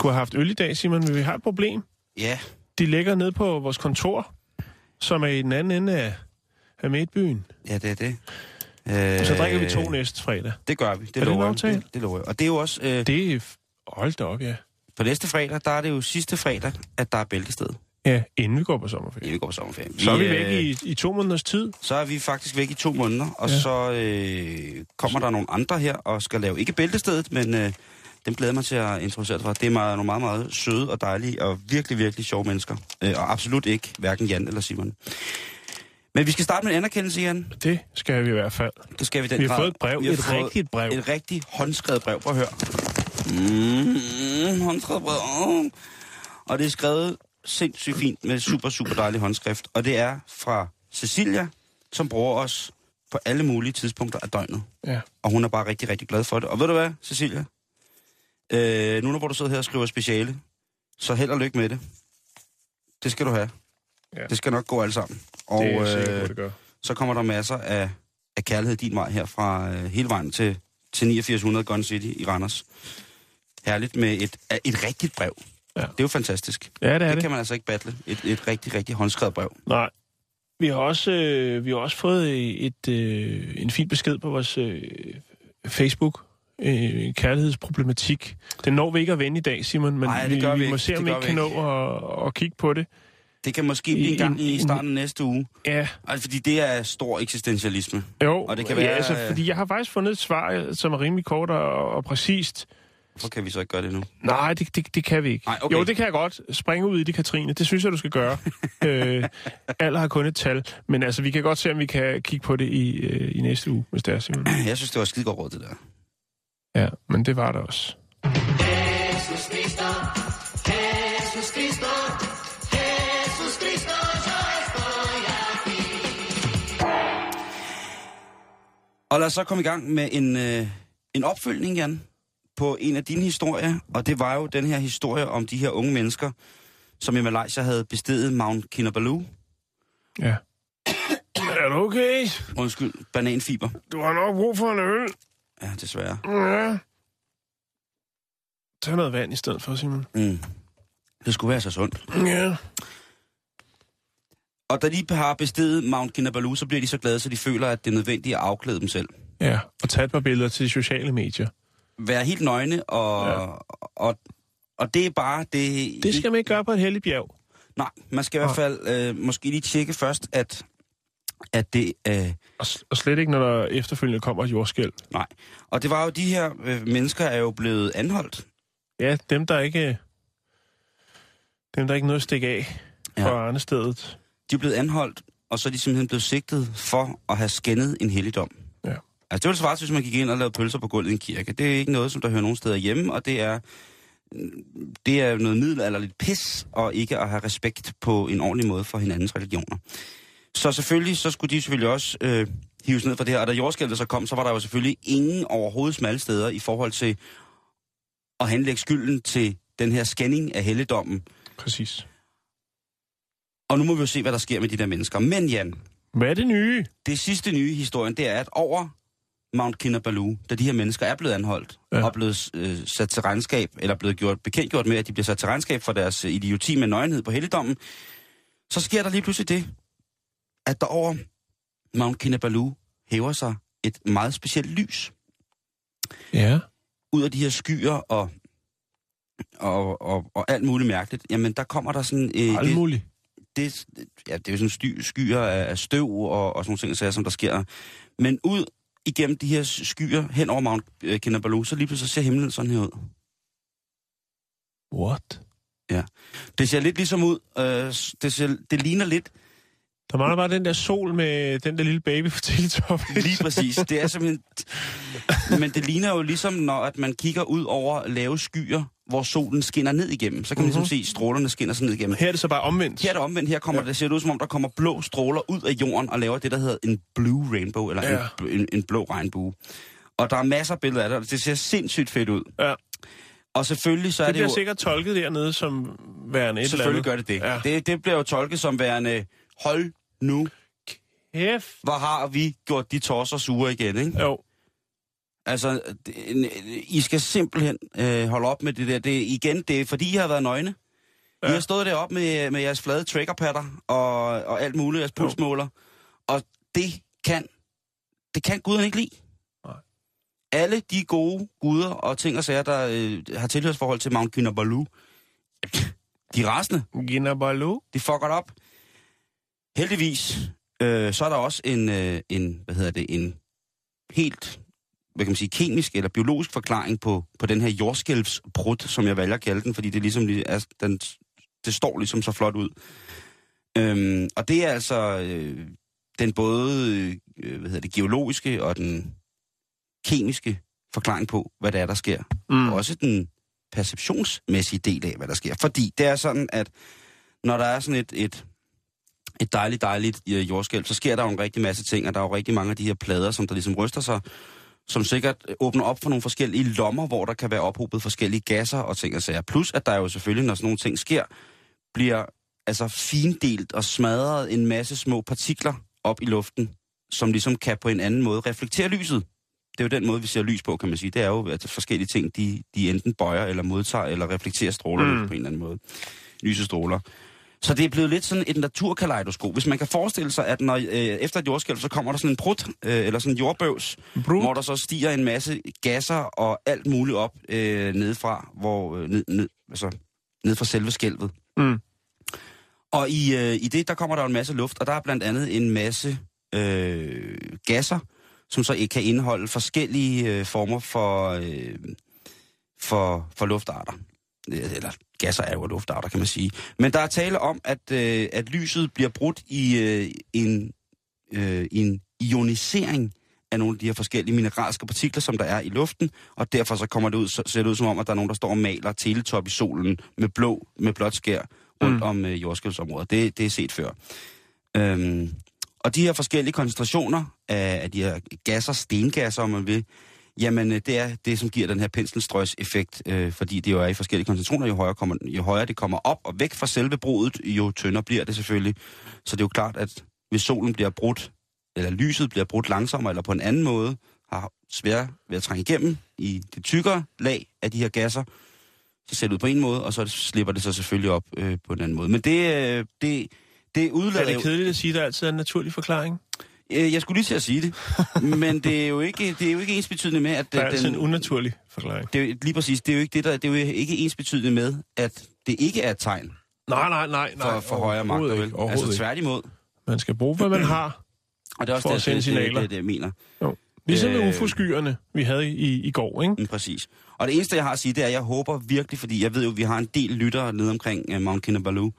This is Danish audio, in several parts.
Skulle have haft øl i dag, Simon, men vi har et problem. Ja, De ligger nede på vores kontor, som er i den anden ende af, af Midtbyen. ja, det er det. Og så drikker vi to Øh, næste fredag. Det gør vi. Det det en lover aftale? Det, det lover jeg. Og det er jo også... Øh, Det er... Hold da op, ja. på næste fredag, der er det jo sidste fredag, at der er bæltested. Ja, inden vi går på sommerferie. vi går på sommerferie. Så er vi øh, væk i, i to måneders tid. Så er vi faktisk væk i to måneder, og ja. så øh, kommer der nogle andre her og skal lave, ikke bæltestedet, men øh, dem glæder mig til at introducere dig for. Det er meget, nogle meget, meget søde og dejlige og virkelig, virkelig sjove mennesker. Øh, og absolut ikke hverken Jan eller Simon. Men vi skal starte med en anerkendelse, Jan. Det skal vi i hvert fald. Det skal vi den Vi har grad. fået et brev. Vi har Et fået rigtigt brev. Et rigtigt håndskrevet brev. Prøv at høre. Mm, håndskrevet brev. Og det er skrevet sindssygt fint med super, super dejlig håndskrift. Og det er fra Cecilia, som bruger os på alle mulige tidspunkter af døgnet. Ja. Og hun er bare rigtig, rigtig glad for det. Og ved du hvad, Cecilia? Øh, nu når du sidder her og skriver speciale, så held og lykke med det. Det skal du have. Ja. Det skal nok gå alt sammen. Og, det er jeg sikker på, øh, det gør. så kommer der masser af, af kærlighed din vej her fra øh, hele vejen til, til 8900 Gun City i Randers. Herligt med et, et rigtigt brev. Ja. Det er jo fantastisk. Ja, det er det, det. kan man altså ikke battle. Et, et rigtig, rigtig håndskrevet brev. Nej. Vi har også, øh, vi har også fået et, øh, en fin besked på vores øh, Facebook. Øh, kærlighedsproblematik. Den når vi ikke at vende i dag, Simon, men Nej, det vi, gør vi vi må ikke. se, om vi ikke kan nå at, at kigge på det. Det kan måske blive I- gang i en- starten af næste uge. Ja, Altså, fordi det er stor eksistentialisme. jo. Og det kan ja, være, altså, øh, fordi jeg har faktisk fundet et svar, som er rimelig kort og, og præcist. Hvorfor kan vi så ikke gøre det nu? Nej, det, det, det kan vi ikke. Nej, okay. Jo, det kan jeg godt. Springe ud i det, Katrine. Det synes jeg, du skal gøre. øh, alle har kun et tal. Men altså, vi kan godt se, om vi kan kigge på det i, øh, i næste uge, hvis det er, Simon. Jeg synes, det var skide godt råd, det der. Ja, men det var det også. Jesus Cristo, Jesus aquí. Og lad os så komme i gang med en, øh, en opfølgning, Jan, på en af dine historier. Og det var jo den her historie om de her unge mennesker, som i Malaysia havde bestedet Mount Kinabalu. Ja. er du okay? Undskyld, bananfiber. Du har nok brug for en øl. Ja, desværre. Ja. Tag noget vand i stedet for, Simon. Mm. Det skulle være så sundt. Ja. Og da de har bestedet Mount Kinabalu, så bliver de så glade, så de føler, at det er nødvendigt at afklæde dem selv. Ja, og tag et par billeder til de sociale medier. Være helt nøgne, og, Ja. og, og det er bare det... Det skal man ikke gøre på et helligt bjerg. Nej, man skal i hvert fald øh, måske lige tjekke først, at, at det... Øh, Og, slet ikke, når der efterfølgende kommer et jordskæld. nej. Og det var jo, de her øh, mennesker er jo blevet anholdt. Ja, dem der ikke... Dem der ikke noget at stikke af Ja. fra ja. stedet. De er blevet anholdt, og så er de simpelthen blevet sigtet for at have skændet en helligdom. Ja. Altså det ville svare til, hvis man gik ind og lavede pølser på gulvet i en kirke. Det er ikke noget, som der hører nogen steder hjemme, og det er, det er noget middelalderligt pis, og ikke at have respekt på en ordentlig måde for hinandens religioner. Så selvfølgelig, så skulle de selvfølgelig også øh, hives ned for det her. Og da jordskælvet så kom, så var der jo selvfølgelig ingen overhovedet smalle steder i forhold til at henlægge skylden til den her skænding af helligdommen. Præcis. Og nu må vi jo se, hvad der sker med de der mennesker. Men Jan, Hvad er det nye? det sidste nye i historien, det er, at over Mount Kinabalu, da de her mennesker er blevet anholdt, Ja. ja. og blevet øh, sat til regnskab, eller blevet gjort, bekendtgjort med, at de bliver sat til regnskab for deres øh, idioti med nøgenhed på helligdommen, så sker der lige pludselig det, at der over Mount Kinabalu hæver sig et meget specielt lys Ja. ud af de her skyer og, og, og, og alt muligt mærkeligt. Jamen, der kommer der sådan... Øh, Alt det, muligt. det, ja, det er jo sådan sty, skyer af, af støv og, og sådan nogle ting, så som der sker. Men ud igennem de her skyer hen over Mount øh, Kinabalu, så lige pludselig ser himlen sådan her ud. What? Det ser lidt ligesom ud. Øh, det, ser, det ligner lidt Der mangler bare den der sol med den der lille baby på teletoppen. lige præcis. Det er simpelthen... Men det ligner jo ligesom, når at man kigger ud over lave skyer, hvor solen skinner ned igennem. Så kan man ligesom se, at strålerne skinner sig ned igennem. Her er det så bare omvendt. Her er det omvendt. Her kommer, ja. det ser det ud, som om der kommer blå stråler ud af jorden og laver det, der hedder en blue rainbow, eller Ja. en, en, en blå regnbue. Og der er masser af billeder af det, og det ser sindssygt fedt ud. Ja. Og selvfølgelig så er Det det, bliver jo... sikkert tolket dernede som værende et Selvfølgelig eller gør det det. Ja. det. Det bliver jo tolket som værende, hold nu. Kæft. hvor har vi gjort de tosser sure igen, ikke? Jo. Altså, I skal simpelthen øh, holde op med det der. Det, igen, det er fordi, I har været nøgne. Ja. I har stået deroppe med, med jeres flade triggerpatter og, og alt muligt, jeres pulsmåler. Og det kan, det kan guderne ikke lide. Nej. Alle de gode guder og ting og sager, der øh, har tilhørsforhold til Mount Kinabalu, de er rasende. Ginabalu. De fucker op. Heldigvis, øh, så er der også en, øh, en, hvad hedder det, en helt, hvad kan man sige, kemisk eller biologisk forklaring på, på den her jordskælvsbrud, som jeg vælger at kalde den, fordi det ligesom lige er, den, det står ligesom så flot ud. Øhm, og det er altså øh, den både, øh, hvad hedder det, geologiske og den kemiske forklaring på, hvad det er, der sker. Mm. Og også den perceptionsmæssige del af, hvad der sker. Fordi det er sådan, at når der er sådan et, et, et dejligt, dejligt øh, jordskælv, så sker der jo en rigtig masse ting, og der er jo rigtig mange af de her plader, som der ligesom ryster sig, som sikkert øh, åbner op for nogle forskellige lommer, hvor der kan være ophobet forskellige gasser og ting og sager. Plus, at der jo selvfølgelig, når sådan nogle ting sker, bliver altså findelt og smadret en masse små partikler op i luften, som ligesom kan på en anden måde reflektere lyset. Det er jo den måde, vi ser lys på, kan man sige. Det er jo, at forskellige ting, de, de enten bøjer eller modtager eller reflekterer strålerne Mm. på en eller anden måde. Lysestråler. Så det er blevet lidt sådan et naturkaleidoskop. Hvis man kan forestille sig, at når, øh, efter et jordskælv, så kommer der sådan en prut, øh, eller sådan en jordbøvs, Brud. hvor der så stiger en masse gasser og alt muligt op øh, nedefra, hvor, øh, ned, ned, altså, ned fra selve skælvet. Mm. Og i, øh, i det, der kommer der en masse luft, og der er blandt andet en masse øh, gasser, som så kan indeholde forskellige øh, former for, øh, for, for luftarter. Øh, Eller gasser er jo luftarter, kan man sige. Men der er tale om, at, øh, at lyset bliver brudt i øh, en, øh, en ionisering af nogle af de her forskellige mineralske partikler, som der er i luften, og derfor så kommer det ud, så ser det ud som om, at der er nogen, der står og maler teletop i solen med blå, med blåt skær rundt Mm. om øh, jordskælvsområdet. Det, det er set før. Øhm, og de her forskellige koncentrationer af, af de her gasser, stengasser, om man vil, jamen øh, det er det, som giver den her penselstrøs-effekt, øh, fordi det jo er i forskellige koncentrationer, jo højere, kommer, jo højere det kommer op og væk fra selve brudet, jo tyndere bliver det selvfølgelig. Så det er jo klart, at hvis solen bliver brudt, eller lyset bliver brudt langsommere, eller på en anden måde, har svært ved at trænge igennem i det tykkere lag af de her gasser, så ser det ud på en måde, og så slipper det så selvfølgelig op øh, på en anden måde. Men det, øh, det, det Er udlader det jo... kedeligt at sige, at der altid er en naturlig forklaring? Øh, Jeg skulle lige til at sige det, men det er jo ikke, det er jo ikke ens betydende med, at Der er altid en unaturlig forklaring. det er lige præcis, det er jo ikke det der, det er jo ikke ens betydende med, at det ikke er et tegn Nej, nej, nej. nej for, for højere magter, overhovedet vel? Altså tværtimod. Man skal bruge, hvad man har. Og det er også For at det, sende det, signaler. det, det, det, jeg mener. Jo. Ligesom med. UFO-skyerne, vi havde i, i går, ikke? Mm, præcis. Og det eneste, jeg har at sige, det er, at jeg håber virkelig, fordi jeg ved jo, at vi har en del lyttere nede omkring uh, Mount Kinabalu.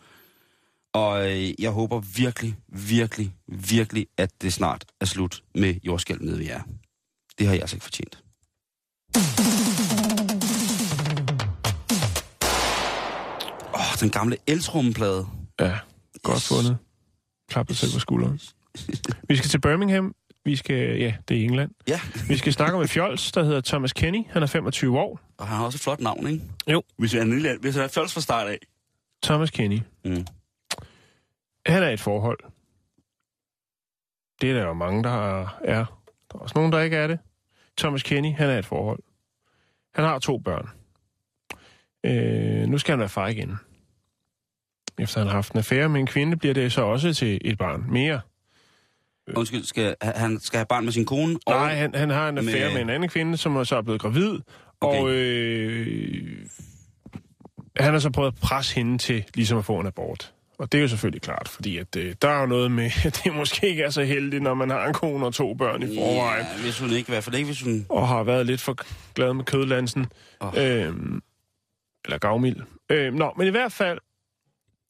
Og øh, jeg håber virkelig, virkelig, virkelig, at det snart er slut med jordskælv nede ved jer. Det har jeg altså ikke fortjent. Åh, oh, den gamle eltrummeplade. Ja, godt fundet. Klap dig selv på skulderen. Vi skal til Birmingham. Vi skal, ja, det er England. Ja, Vi skal snakke om et fjols, der hedder Thomas Kenny. Han er 25 år. og han har også et flot navn, ikke? Jo. Hvis han er, hvis han er fælles fra start af. Thomas Kenny. Mm. Han er et forhold. Det er der jo mange, der er. Der er også nogen, der ikke er det. Thomas Kenny, han er et forhold. Han har to børn. Øh, nu skal han være far igen. Efter han har haft en affære med en kvinde, bliver det så også til et barn mere. Undskyld, skal, han skal have barn med sin kone? Og, Nej, han, han har en affære med... med- med en anden kvinde, som så er blevet gravid. Okay. Og øh, han har så prøvet at presse hende til ligesom at få en abort. Og det er jo selvfølgelig klart, fordi at, øh, der er jo noget med, at det måske ikke er så heldigt, når man har en kone og to børn i forvejen. Ja, hvis hun ikke, i hvert fald ikke, hvis hun... Og har været lidt for glad med kødlansen. Åh. Øhm, Eller gavmild. Øh, nå, men i hvert fald,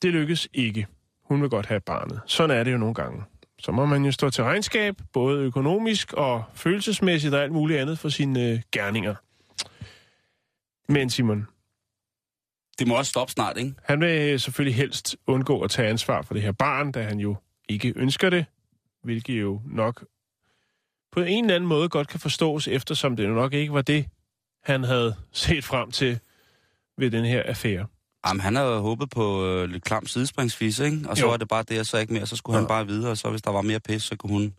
det lykkes ikke. Hun vil godt have barnet. Sådan er det jo nogle gange. Så må man jo stå til regnskab, både økonomisk og følelsesmæssigt og alt muligt andet for sine øh, gerninger. Men Simon, Det må også stoppe snart, ikke? han vil selvfølgelig helst undgå at tage ansvar for det her barn, da han jo ikke ønsker det, hvilket jo nok på en eller anden måde godt kan forstås, eftersom det jo nok ikke var det, han havde set frem til ved den her affære. Jamen, han havde håbet på øh, lidt klam sidespringsfis, ikke? Og så Jo. var det bare det, og så ikke mere. Så skulle han Ja. bare videre, og så hvis der var mere pis, så kunne hun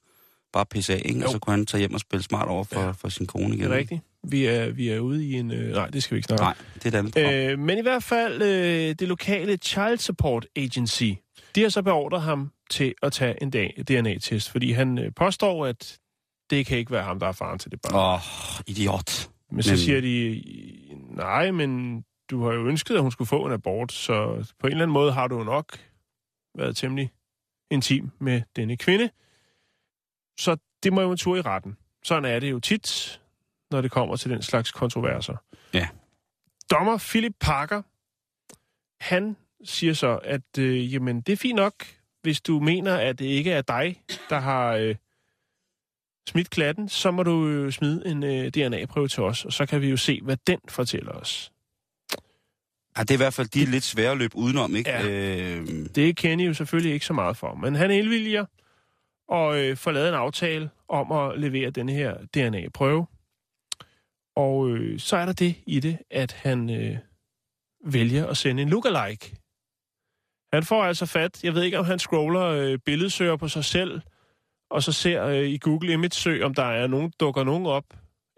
bare pisse af, ikke? Og så kunne han tage hjem og spille smart over for, Ja. for sin kone igen. Det er rigtigt. Vi er, vi er ude i en... Øh, nej, det skal vi ikke snakke om. Nej, det er et andet. Øh, men i hvert fald øh, det lokale Child Support Agency, de har så beordret ham til at tage en DNA-test, fordi han øh, påstår, at det kan ikke være ham, der er faren til det barn. Åh, oh, idiot. men så men- siger de, nej, men du har jo ønsket, at hun skulle få en abort, så på en eller anden måde har du nok været temmelig intim med denne kvinde. Så det må jo en tur i retten. Sådan er det jo tit, når det kommer til den slags kontroverser. Ja. Dommer Philip Parker, han siger så, at øh, jamen, det er fint nok, hvis du mener, at det ikke er dig, der har øh, smidt klatten, så må du øh, smide en øh, DNA-prøve til os, og så kan vi jo se, hvad den fortæller os. Ja, det er i hvert fald de er lidt svære at løbe udenom, ikke? Ja. Øh, Det kender jo selvfølgelig ikke så meget for, men han indvilliger og øh, får lavet en aftale om at levere den her DNA-prøve. Og øh, så er der det i det, at han øh, vælger at sende en lookalike. Han får altså fat, jeg ved ikke om han scroller øh, billedsøger på sig selv, og så ser øh, i Google Image søg, om der er nogen, dukker nogen op,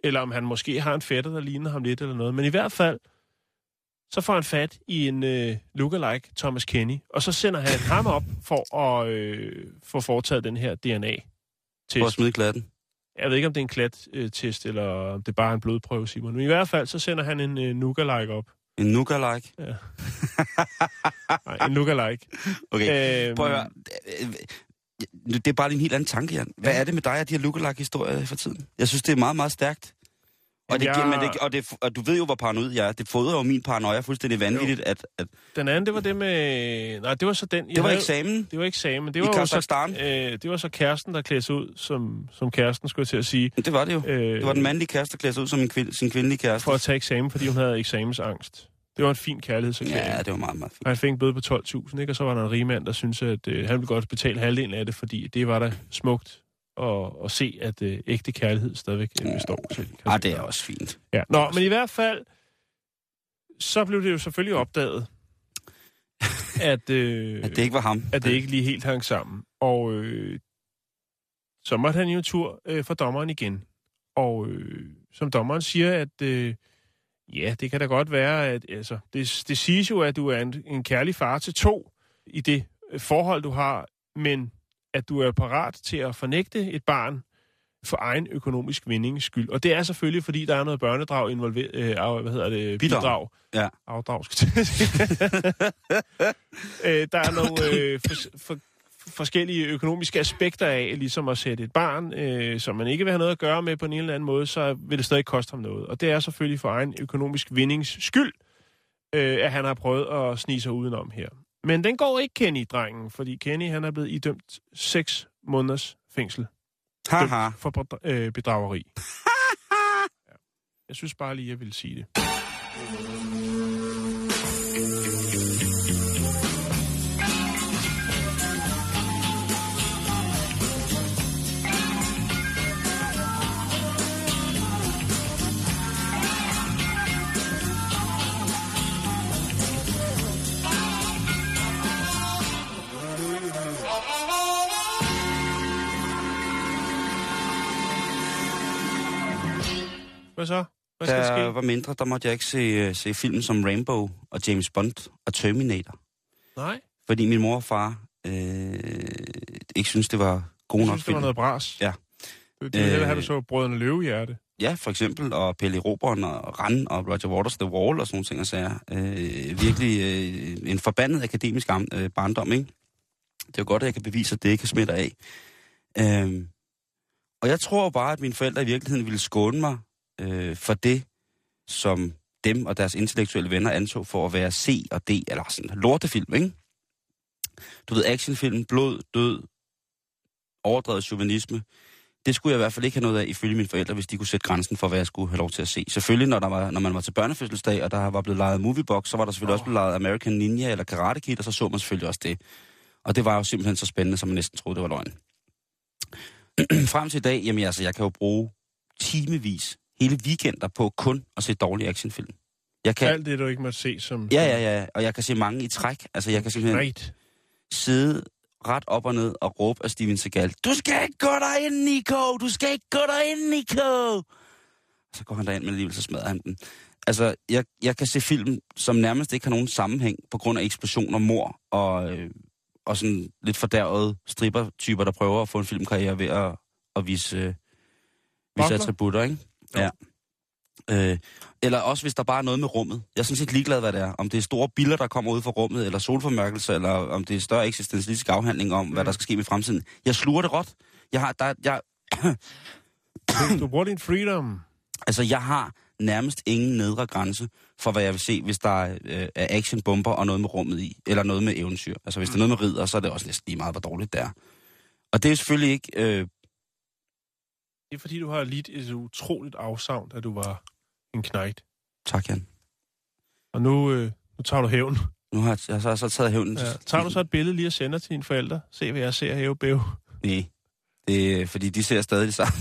eller om han måske har en fætter, der ligner ham lidt eller noget. Men i hvert fald, så får han fat i en øh, lookalike, Thomas Kenny, og så sender han ham op for at øh, få foretaget den her DNA-test. for at smide klatten. Jeg ved ikke, om det er en klat-test, eller om det er bare en blodprøve, Simon. Men i hvert fald, så sender han en øh, lookalike op. En nougat-like. Nej, en lookalike. Okay, Øhm, prøv at høre. Det er bare en helt anden tanke, Jan. Hvad Ja. er det med dig og de her lookalike-historier for tiden? Jeg synes, det er meget, meget stærkt. Og, det, Jeg- men det, og, det, og du ved jo, hvor paranoid jeg er. Det fodrer jo min paranoia fuldstændig vanvittigt, at, at Den anden, det var det med... Nej, det var så den... jeg det var havde- eksamen Det var eksamen. Det i var, jo så, øh, det var så kæresten, der klædte sig ud, som, som kæresten skulle jeg til at sige. Det var det jo. Øh, Det var den mandlige kæreste, der klædte sig ud som en kvind, sin kvindelige kæreste. For at tage eksamen, fordi hun havde eksamensangst. Det var en fin kærlighedserklæring. Ja, det var meget, meget fint. Og han fik en bøde på 12.000, ikke? Og så var der en rigmand, der syntes, at øh, han ville godt betale halvdelen af det, fordi det var da smukt at, at se, at øh, ægte kærlighed stadigvæk øh, består. til. Ah, det er også fint. Ja. Nå, men i hvert fald, så blev det jo selvfølgelig opdaget, at, øh, At det ikke var ham. at det ikke lige helt hang sammen. Og øh, så måtte han jo tur øh, for dommeren igen. Og øh, som dommeren siger, at øh, ja, det kan da godt være, at altså, det, det siges jo, at du er en, en kærlig far til to i det øh, forhold, du har, men at du er parat til at fornægte et barn for egen økonomisk vindings skyld. Og det er selvfølgelig, fordi der er noget børnedrag involveret, øh, hvad hedder det, Bidrag. bidrag. Ja. Afdrag, skal øh, der er nogle øh, for, for, forskellige økonomiske aspekter af, ligesom at sætte et barn, øh, som man ikke vil have noget at gøre med på en eller anden måde, så vil det stadig koste ham noget. Og det er selvfølgelig for egen økonomisk vindings skyld, øh, at han har prøvet at snige sig udenom her. Men den går ikke Kenny, drengen, fordi Kenny han er blevet idømt 6 måneders fængsel Haha. for øh, bedrageri. ja. Jeg synes bare lige, jeg vil sige det. Hvad så? Hvad skal der ske? var mindre, der måtte jeg ikke se, øh, se film som Rainbow og James Bond og Terminator. Nej, Fordi min mor og far øh, ikke synes det var gode jeg nok synes, det film. var noget bras. Ja. Det, det ville Øh. have, du så Brødrene Løvehjerte. Ja, for eksempel, og Pelle Roberen og Rand og Roger Waters The Wall og sådan nogle ting og sager. Øh, virkelig øh, en forbandet akademisk øh, barndom, ikke? Det er jo godt, at jeg kan bevise, at det ikke smitter af. Øh, og jeg tror bare, at mine forældre i virkeligheden ville skåne mig øh, for det, som dem og deres intellektuelle venner anså for at være C og D, eller sådan lortefilm, ikke? Du ved, actionfilm, blod, død, overdrevet chauvinisme. Det skulle jeg i hvert fald ikke have noget af, ifølge mine forældre, hvis de kunne sætte grænsen for, hvad jeg skulle have lov til at se. Selvfølgelig, når, der var, når man var til børnefødselsdag, og der var blevet lejet Moviebox, så var der selvfølgelig oh. også blevet lejet American Ninja eller Karate Kid, og så så man selvfølgelig også det. Og det var jo simpelthen så spændende, som man næsten troede, det var løgn. Frem til i dag, jamen altså, jeg kan jo bruge timevis, hele weekender på kun at se dårlige actionfilm. Jeg kan, Alt det, du ikke måtte se som... ja, ja, ja, og jeg kan se mange i træk. Altså, jeg kan simpelthen Right. sidde ret op og ned og råbe af Steven Seagal, du skal ikke gå derind, Nico! Du skal ikke gå derind, Nico! Så går han derind, men alligevel så smadrer han den. Altså, jeg, jeg kan se film, som nærmest ikke har nogen sammenhæng på grund af eksplosioner, mor og, øh, og sådan lidt fordærvede stripper-typer, der prøver at få en filmkarriere ved at, at vise, øh, vise attributter, ikke? Ja. Øh, eller også hvis der bare er noget med rummet. Jeg er sådan set ligeglad, hvad det er. Om det er store billeder, der kommer ud fra rummet, eller solformørkelse, eller om det er større eksistentialistisk afhandling om, mm. hvad der skal ske i fremtiden. Jeg sluger det råt. Jeg har, der, jeg, du bruger din freedom. altså, jeg har nærmest ingen nedre grænse for, hvad jeg vil se, hvis der er, øh, er actionbomber og noget med rummet i, eller noget med eventyr. Altså, hvis der er noget med ridder, så er det også næsten lige meget, hvor dårligt det er. Og det er selvfølgelig ikke... Øh, Det er fordi, du har lidt et utroligt afsavn, at du var en knægt. tak, Jan. Og nu, øh, nu tager du hævn. Nu har jeg, jeg så, så taget hævnen. Ja. Tager du så et billede lige og sender til dine forældre? Se, hvad jeg ser hæve bæv. Nej. Det er, fordi de ser stadig det samme.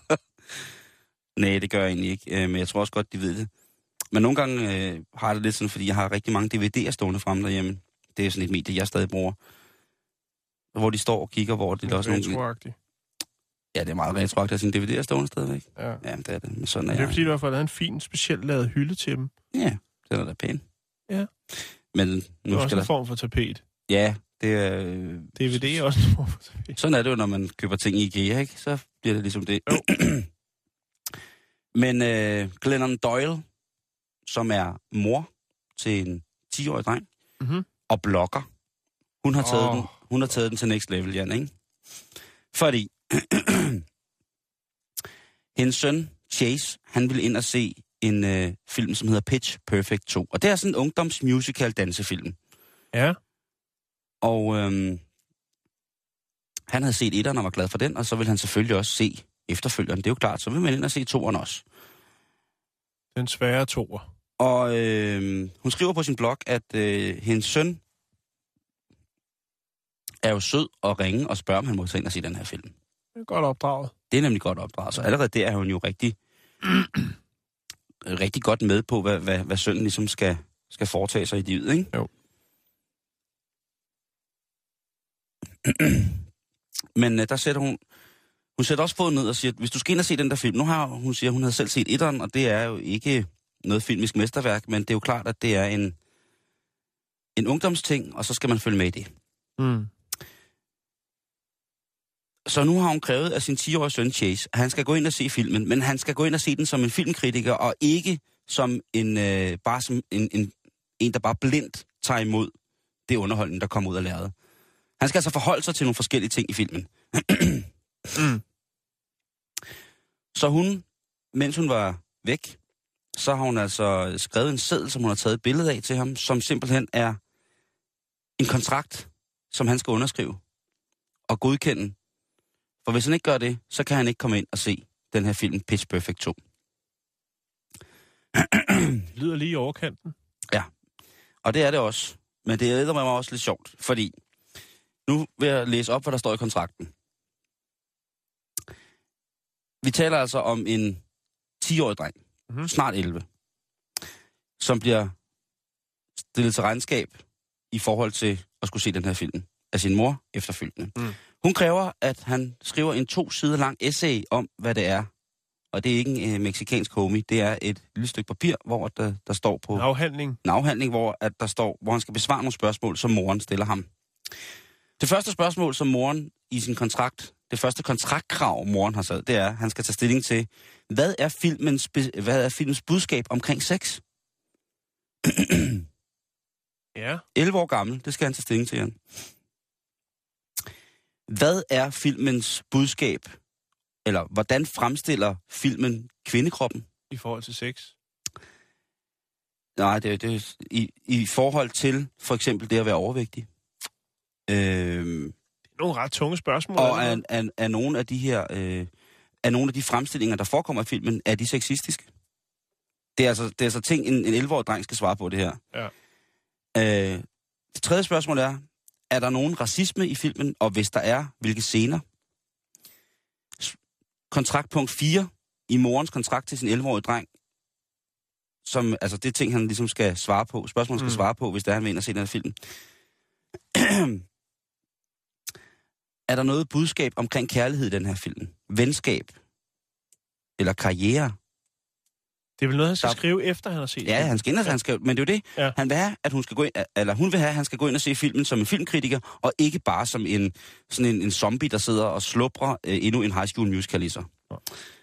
Nej, det gør jeg egentlig ikke. Øh, Men jeg tror også godt, de ved det. Men nogle gange øh, har jeg det lidt sådan, fordi jeg har rigtig mange DVD'er stående fremme derhjemme. Det er sådan et medie, jeg stadig bruger. Hvor de står og kigger, hvor det er også nogle... Ja, det er meget retroagtigt at sine DVD'er stående stadigvæk. Ja. Ja, det er det. Men sådan er Det er jeg. fordi, du har fået lavet en fin, specielt lavet hylde til dem. Ja, den er da pæn. Ja. Men Det nu er også skal en der... form for tapet. Ja, det er... øh, DVD er også en form for tapet. Sådan er det jo, når man køber ting i IKEA, ikke? Så bliver det ligesom det. Men øh, Glennon Doyle, som er mor til en 10-årig dreng, Mhm. og blogger, hun har taget, oh. den, hun har taget den til next level, Jan, ikke? Fordi hendes søn, Chase, han ville ind og se en øh, film, som hedder Pitch Perfect 2. Og det er sådan en ungdomsmusical dansefilm. Ja. Og øhm, han havde set etteren og var glad for den, og så ville han selvfølgelig også se efterfølgeren. Det er jo klart, så vil man ind og se toeren også. Den svære toer. Og øh, hun skriver på sin blog, at øh, hendes søn er jo sød og ringe og spørger, om han må tage ind og se den her film. Godt opdraget. Det er nemlig godt opdraget. Så allerede der er hun jo rigtig, rigtig godt med på, hvad, hvad, hvad sønnen ligesom skal, skal foretage sig i livet, ikke? Jo. Men øh, der sætter hun... Hun sætter også foden ned og siger, at hvis du skal ind og se den der film... Nu har hun siger, hun havde selv set etteren, og det er jo ikke noget filmisk mesterværk, men det er jo klart, at det er en, en ungdomsting, og så skal man følge med i det. Mm. Så nu har hun krævet af sin 10-årige søn Chase, at han skal gå ind og se filmen, men han skal gå ind og se den som en filmkritiker, og ikke som en, øh, bare som en, en, en, der bare blindt tager imod det underholdning, der kommer ud af lærredet. Han skal altså forholde sig til nogle forskellige ting i filmen. Mm. Så hun, mens hun var væk, så har hun altså skrevet en seddel, som hun har taget et billede af til ham, som simpelthen er en kontrakt, som han skal underskrive og godkende. For hvis han ikke gør det, så kan han ikke komme ind og se den her film Pitch Perfect 2. Lyder lige i overkanten. Og det er det også. Men det er mig også lidt sjovt, fordi nu vil jeg læse op, hvad der står i kontrakten. Vi taler altså om en 10-årig dreng, Mhm. mm-hmm. snart 11, som bliver stillet til regnskab i forhold til at skulle se den her film af sin mor efterfølgende. Mm. Hun kræver, at han skriver en to sider lang essay om, hvad det er. Og det er ikke en øh, meksikansk homie, det er et lille stykke papir, hvor der, der står på En afhandling. en afhandling, hvor, at der står, hvor han skal besvare nogle spørgsmål, som moren stiller ham. Det første spørgsmål, som moren i sin kontrakt, det første kontraktkrav, moren har sat, det er, at han skal tage stilling til, hvad er filmens, hvad er filmens budskab omkring sex? Ja. 11 år gammel, det skal han tage stilling til, Jan. Hvad er filmens budskab? Eller hvordan fremstiller filmen kvindekroppen? I forhold til sex. Nej, det, det er i, i forhold til for eksempel det at være overvægtig. Øh, Nogle ret tunge spørgsmål. og er er, det er, er nogle af de her, øh, er nogle af de fremstillinger, der forekommer i filmen, er de sexistiske? Det er altså, det er altså ting, en, en 11-årig dreng skal svare på det her. Ja. Øh, det tredje spørgsmål er, er der nogen racisme i filmen, og hvis der er, hvilke scener? Kontraktpunkt 4 i morens kontrakt til sin 11-årige dreng, som, altså det er ting, han ligesom skal svare på, spørgsmål, han skal mm. svare på, hvis der er, han vil ind og se den her film. er der noget budskab omkring kærlighed i den her film? Venskab? Eller karriere? Det er vel noget, han skal Der- skrive, efter han har set Ja, han skal ind, han skal, men det er jo det. Ja. Han vil have, at hun skal gå ind, eller hun vil have, at han skal gå ind og se filmen som en filmkritiker, og ikke bare som en, sådan en, en zombie, der sidder og sluprer øh, endnu en high school musical i sig.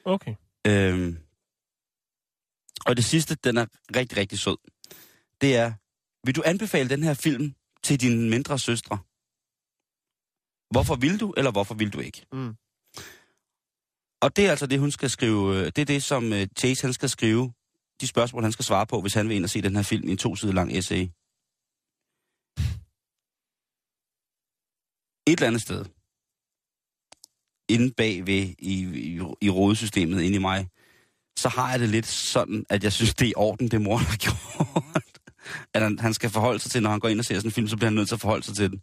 Okay. Øhm, og det sidste, den er rigtig, rigtig sød. Det er, vil du anbefale den her film til dine mindre søstre? Hvorfor vil du, eller hvorfor vil du ikke? Mm. Og det er altså det, hun skal skrive. Øh, det er det, som øh, Chase han skal skrive. De spørgsmål, han skal svare på, hvis han vil ind og se den her film i en to sider lang essay. Et eller andet sted. Inde bagved i, i, i rådesystemet, inde i mig, så har jeg det lidt sådan, at jeg synes, det er i orden, det mor har gjort. At han, han skal forholde sig til, når han går ind og ser sådan en film, så bliver han nødt til at forholde sig til den.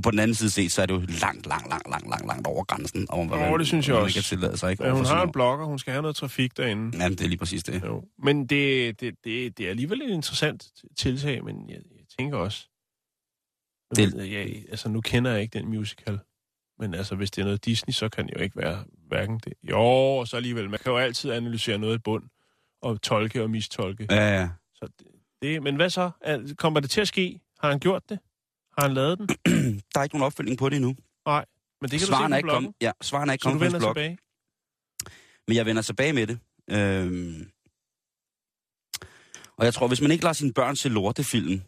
Og på den anden side set, så er det jo langt, langt, langt, langt, langt, langt over grænsen. Åh, man- det synes jeg hvad man også. kan tillade sig, ikke? Ja, hun har en blogger, hun skal have noget trafik derinde. Jamen, det er lige præcis det. Jo. Men det, det, det, det er alligevel et interessant tiltag, men jeg, jeg tænker også... Det- Det... Ja, altså, nu kender jeg ikke den musical. Men altså, hvis det er noget Disney, så kan det jo ikke være hverken det. Jo, og så alligevel. Man kan jo altid analysere noget i bund, og tolke og mistolke. Ja, ja. Så det, det, men hvad så? Er, kommer det til at ske? Har han gjort det? Har han lavet den? Der er ikke nogen opfølgning på det endnu. Nej. Men det kan Svaren du er se ikke på bloggen. kommet, ja, svaren er ikke kommet på hans vender blog. tilbage? Men jeg vender tilbage med det. Øhm. Og jeg tror, hvis man ikke lader sine børn se lortefilm,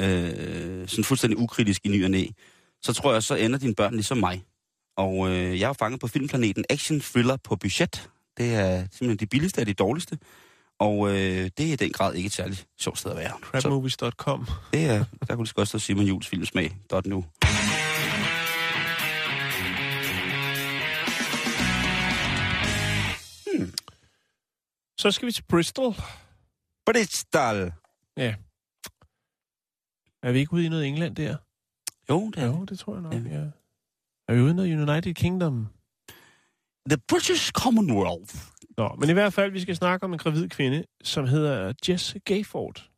øh, sådan fuldstændig ukritisk i ny og næ, så tror jeg, så ender dine børn ligesom mig. Og øh, jeg er fanget på filmplaneten Action Thriller på budget. Det er simpelthen de billigste af de dårligste. Og øh, det er i den grad ikke et særligt sjovt sted at være. Så Crapmovies.com. det er, der kunne det godt stå Simon Jules filmsmag. nu. Så skal vi til Bristol. Bristol. Ja. Er vi ikke ude i noget England der? Jo, det er Jo, det tror jeg nok, Ja. ja. Er vi ude i noget United Kingdom? The British Commonwealth. Nå, men i hvert fald, vi skal snakke om en gravid kvinde, som hedder Jess Gayford.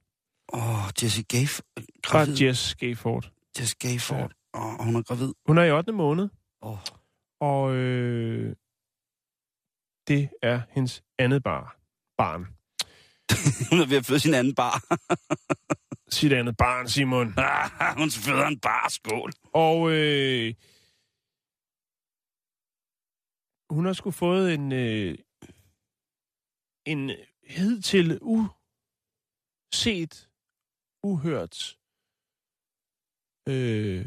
Åh, oh, Jessie Gayf... Bare Gravid. Jess Gayford. Jess Gayford. Åh, oh, hun er gravid. Hun er i 8. måned. Oh. og øh, det er hendes andet bar, barn. Hun er ved at føde sin anden bar. Sit andet barn, Simon. hun føder en bar. Skål. Og øh, hun har sgu fået en, øh, en hidtil uset, uhørt, øh,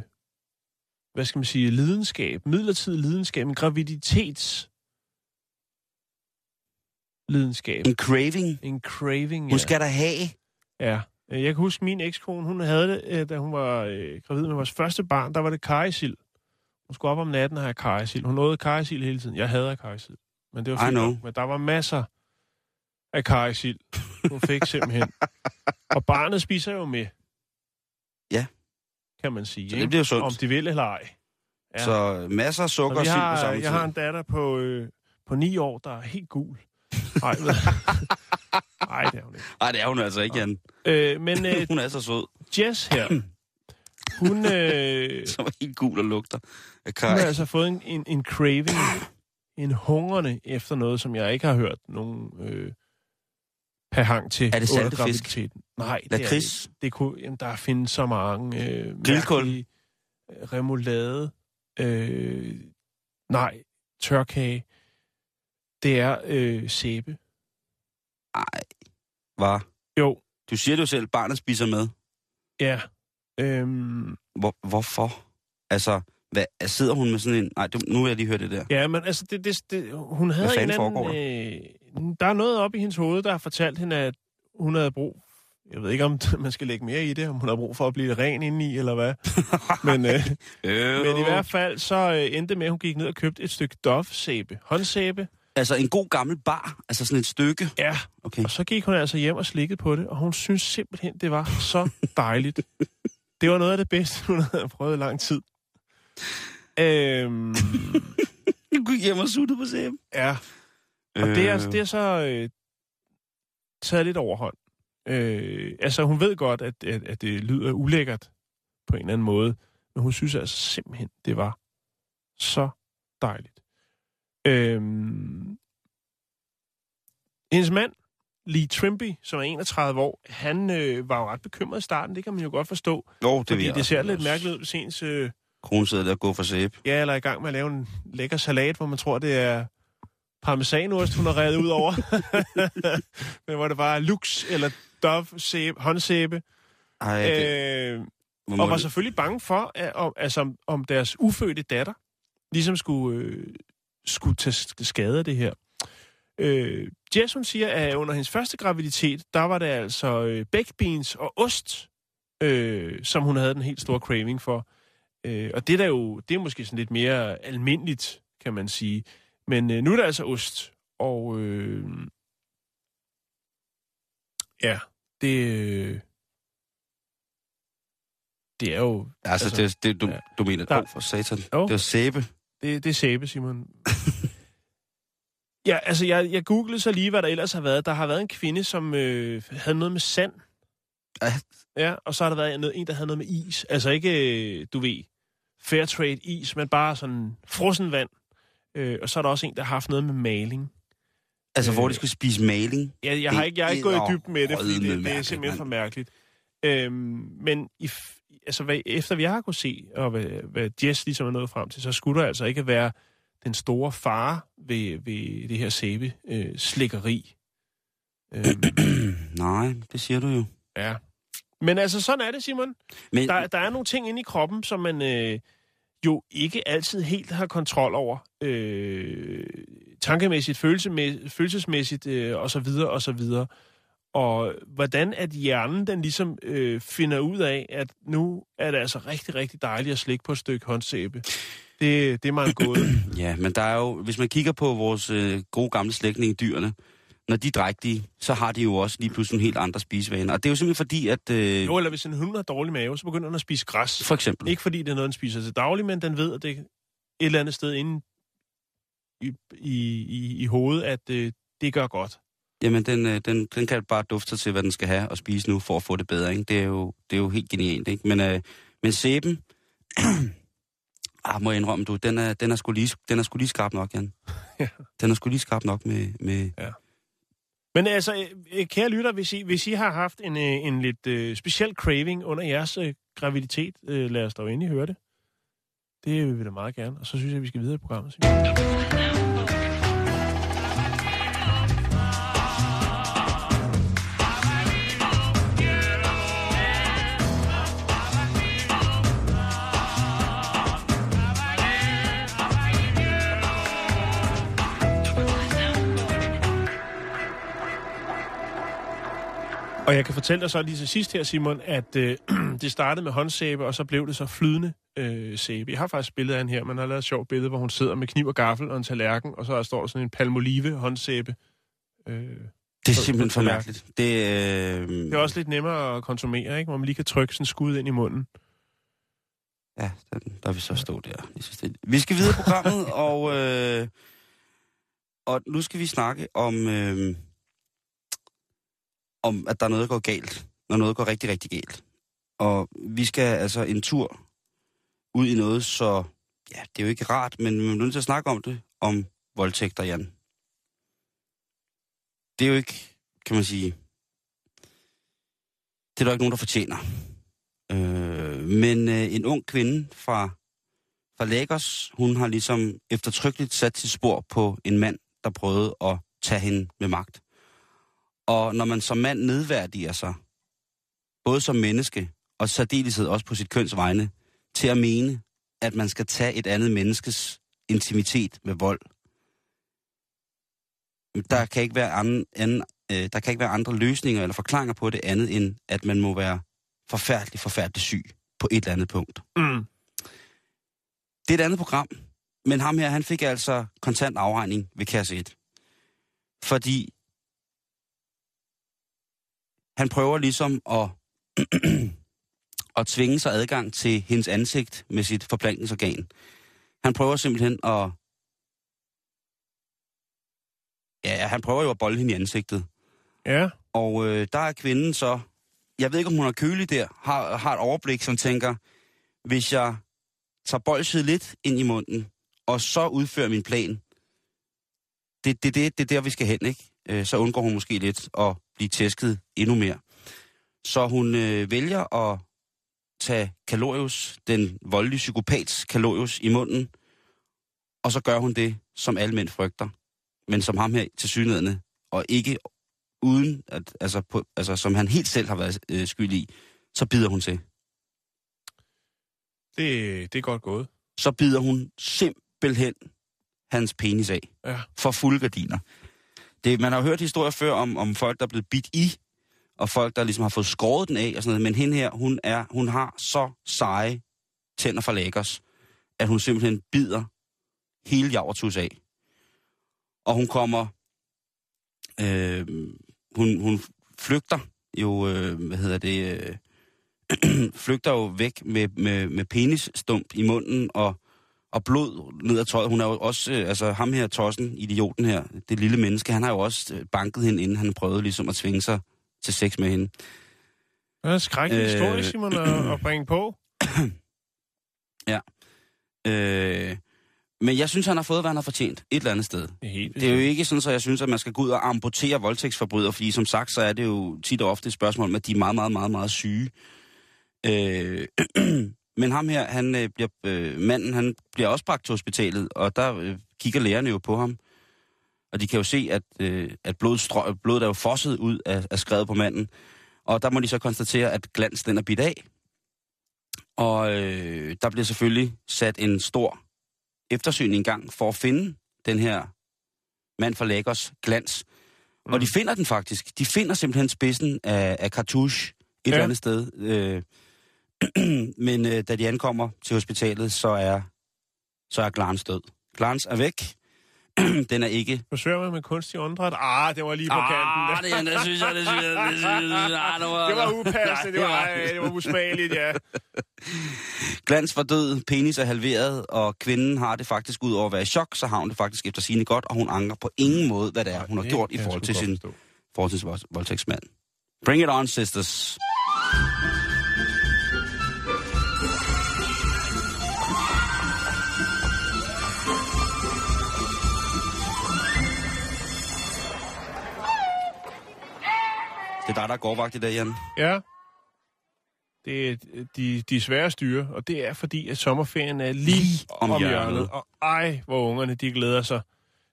hvad skal man sige, lidenskab, midlertidig lidenskab, en graviditets lidenskab. En craving. En craving, Hun ja. skal der have. Ja. Øh, Jeg kan huske, min ekskone, hun havde det, øh, da hun var øh, gravid med vores første barn, der var det kajsild. Hun skulle op om natten og have kajsild. Hun nåede kajsild hele tiden. Jeg hader kajsild. Men det var fint. Men der var masser af kajsild. Hun fik simpelthen. Og barnet spiser jo med. Ja. Kan man sige. Så det bliver sundt. Om de vil eller ej. Ja. Så masser af sukker Og sild på samme jeg har en tid. datter på, øh, på ni år, der er helt gul. Nej, ved- Nej, det er hun ikke. Nej, det er hun altså ikke, Jan. Øh, men øh, Hun er så sød. Jess her, hun, øh, Som er helt gul og lugter af hun kaj. har altså fået en, en, en craving, en hungrende efter noget, som jeg ikke har hørt nogen øh, have hang til Er det salte fisk? Nej, det er det Lakrids? Det kunne, jamen, der findes så mange øh, Grillkål? øh, remoulade, øh, nej, tørkage. Det er øh, sæbe. Hvad? Jo, Du siger det jo selv, barnet spiser med. ja. Øhm, Hvor, hvorfor? Altså, hvad, sidder hun med sådan en... Nej, nu vil jeg lige høre det der. Ja, men altså, det, det, det, hun havde en foregår anden... Øh, der er noget op i hendes hoved, der har fortalt hende, at hun havde brug... Jeg ved ikke, om man skal lægge mere i det, om hun havde brug for at blive ren indeni, eller hvad. men, øh, Øh, men i hvert fald, så øh, endte det med, at hun gik ned og købte et stykke Dove-sæbe. Håndsæbe. Altså en god gammel bar, altså sådan et stykke. Ja, Okay. og så gik hun altså hjem og slikkede på det, og hun synes simpelthen, det var så dejligt. det var noget af det bedste, hun havde prøvet i lang tid. Øhm, Du gik hjem og suttede på sæben. ja, og det er, det er så øh, taget lidt overhånd. Øh, altså, hun ved godt, at, at, at det lyder ulækkert på en eller anden måde, men hun synes altså simpelthen, det var så dejligt. Øhm, hendes mand, Lee Trimby, som er 31 år, han øh, var jo ret bekymret i starten, det kan man jo godt forstå, Jo, det, fordi det ser lidt mærkeligt ud, hvis ens øh, Kronen sidder der og går for sæbe. ja, eller er i gang med at lave en lækker salat, hvor man tror, det er parmesanost, hun har revet ud over. Men hvor det bare lux eller dove sæbe, håndsæbe. Ej, det, Øh, og var det- selvfølgelig bange for, at, om, altså, om- om deres ufødte datter ligesom skulle, øh, skulle tage sk- skade af det her. Øh, Jess, hun siger, at under hendes første graviditet, der var det altså øh, baked beans og ost, øh, som hun havde den helt store craving for. Øh, og det er, der jo, det er måske sådan lidt mere almindeligt, kan man sige. Men øh, nu er der altså ost, og øh, ja, det, øh, det er jo... Altså, altså, det, det, du, ja. du mener, Der- åh, for satan. Jo. Det var sæbe. Det, det er sæbe, Simon. ja, altså, jeg, jeg googlede så lige, hvad der ellers har været. Der har været en kvinde, som øh, havde noget med sand. Ja. Ja, og så har der været en, der havde noget med is. Altså ikke, øh, du ved, fair trade is, men bare sådan frossen vand. Øh, og så er der også en, der har haft noget med maling. Altså, Øh, hvor de skulle spise maling. Jeg, jeg, har ikke, jeg er ikke gået i dybden med det, fordi det, det er simpelthen for mærkeligt. Øhm, men i, altså, hvad, efter vi har kunnet se, og hvad, hvad Jess ligesom er nået frem til, så skulle der altså ikke være den store fare ved, ved det her sæbe øh, slikkeri. Øhm, Nej, det siger du jo. ja. Men altså, sådan er det, Simon. Men, Der, der er nogle ting inde i kroppen, som man øh, jo ikke altid helt har kontrol over. Øh, tankemæssigt, følelsemæssigt, følelsesmæssigt øh, og så videre og så videre. Og hvordan at hjernen den ligesom øh, finder ud af, at nu er det altså rigtig, rigtig dejligt at slikke på et stykke håndsæbe. Det, det er mig en gåde. ja, men der er jo, hvis man kigger på vores øh, gode gamle slægtninge, dyrene, når de er drægtige, så har de jo også lige pludselig nogle helt andre spisevaner. Og det er jo simpelthen fordi, at... Øh, jo, eller hvis en hund har dårlig mave, så begynder den at spise græs. for eksempel. Ikke fordi det er noget, den spiser til daglig, men den ved, at det er et eller andet sted inde i, i, i, i hovedet, at øh, det gør godt. Jamen, den, øh, den, den kan bare dufte sig til, hvad den skal have og spise nu, for at få det bedre. Ikke? Det, er jo, det er jo helt genialt. Ikke? Men, øh, men sæben... ah, må jeg indrømme, du, den er, den er, sgu, lige, den er sgu lige skarp nok, Jan. Ja. Den er sgu lige skarp nok med... med men altså, øh, øh, kære lytter, hvis I, hvis I har haft en, øh, en lidt øh, speciel craving under jeres øh, graviditet, øh, lad os dog endelig høre det. Det vil vi da meget gerne. Og så synes jeg, vi skal videre i programmet. Simpelthen. Og jeg kan fortælle dig så lige til sidst her, Simon, at øh, det startede med håndsæbe, og så blev det så flydende øh, sæbe. Jeg har faktisk billedet af hende her. Man har lavet et sjovt billede, hvor hun sidder med kniv og gaffel og en tallerken, og så står der sådan en palmolive håndsæbe. Øh, det er simpelthen for mærkeligt. Det, øh, det er også lidt nemmere at konsumere, ikke? Hvor man lige kan trykke sådan en skud ind i munden. Ja, der, der vil så stå der. Vi skal videre i programmet, og, øh, og nu skal vi snakke om, øh, om, at der er noget, der går galt. Når noget går rigtig, rigtig galt. Og vi skal altså en tur ud i noget, så... Ja, det er jo ikke rart, men vi er nødt til at snakke om det, om voldtægter, Jan. Det er jo ikke, kan man sige... Det er der ikke nogen, der fortjener. Øh, men øh, en ung kvinde fra, fra Lagos, hun har ligesom eftertrykkeligt sat sit spor på en mand, der prøvede at tage hende med magt. Og når man som mand nedværdiger sig, både som menneske og særdeleshed også på sit køns vegne, til at mene, at man skal tage et andet menneskes intimitet med vold, der kan ikke være anden, anden øh, der kan ikke være andre løsninger eller forklaringer på det andet, end at man må være forfærdelig, forfærdelig syg på et eller andet punkt. Mm. Det er et andet program, men ham her, han fik altså kontant afregning ved kasse 1. Fordi han prøver ligesom at, at tvinge sig adgang til hendes ansigt med sit forplantningsorgan. Han prøver simpelthen at... Ja, han prøver jo at bolde hende i ansigtet. Ja. Og øh, der er kvinden så, jeg ved ikke om hun er kølig der, har, har et overblik, som tænker, hvis jeg tager bolsjet lidt ind i munden, og så udfører min plan, det, det, det, det er der, vi skal hen, ikke? Øh, så undgår hun måske lidt at blive tæsket endnu mere. Så hun øh, vælger at tage Kalorius, den voldelige psykopats Kalorius, i munden, og så gør hun det, som alle mænd frygter, men som ham her til synligheden, og ikke uden, at, altså, på, altså som han helt selv har været øh, skyld i, så bider hun til. Det, det er godt gået. Så bider hun simpelthen hans penis af. Ja. For fulde gardiner. Det, man har hørt historier før om, om folk, der er blevet bidt i, og folk, der ligesom har fået skåret den af og sådan noget. Men hende her, hun, er, hun har så seje tænder fra Lagos, at hun simpelthen bider hele javertus af. Og hun kommer... Øh, hun, hun flygter jo, øh, hvad hedder det, øh, flygter jo væk med, med, med penisstump i munden og, og blod ned ad tøjet. Hun er jo også, øh, altså ham her, Tossen, idioten her, det lille menneske, han har jo også øh, banket hende, inden han prøvede ligesom at tvinge sig til sex med hende. Det er skrækkelig Øh. historie, Simon, at, at bringe på. Øh, men jeg synes, han har fået, hvad han har fortjent et eller andet sted. Det er, helt Det er jo ikke sådan, at jeg synes, at man skal gå ud og amputere voldtægtsforbrydere, fordi som sagt, så er det jo tit og ofte et spørgsmål om, at de er meget, meget, meget, meget syge. Øh, men ham her, han øh, bliver, øh, manden, han bliver også bragt til hospitalet, og der øh, kigger lægerne jo på ham. Og de kan jo se, at, øh, at blod strø, blodet er jo fosset ud af, af skrevet på manden. Og der må de så konstatere, at glans den er bidt af. Og øh, der bliver selvfølgelig sat en stor eftersyn i gang for at finde den her mand fra Lagos glans. Mm. Og de finder den faktisk. De finder simpelthen spidsen af, af cartouche et ja. eller andet sted. Øh, men øh, da de ankommer til hospitalet, så er, så er Glans død. Glans er væk. den er ikke... Forsøger man med kunstig åndedræt? Ah, det var lige på Ah, kanten. det, det det synes jeg, det synes jeg, det synes jeg. Ah, det var, Det var upassende, det var, det var usmageligt, ja. Glans var død, penis er halveret, og kvinden har det faktisk ud over at være i chok, så har hun det faktisk efter sine godt, og hun anker på ingen måde, hvad det er, hun har gjort i forhold til sin forstå. fortids voldtægtsmand. Bring it on, sisters. Det er dig, der er gårdvagt i dag, Jan. Ja. Det er de, de svære styre, og det er fordi, at sommerferien er lige, Lige om om, hjørnet. hjørnet. Og ej, hvor ungerne de glæder sig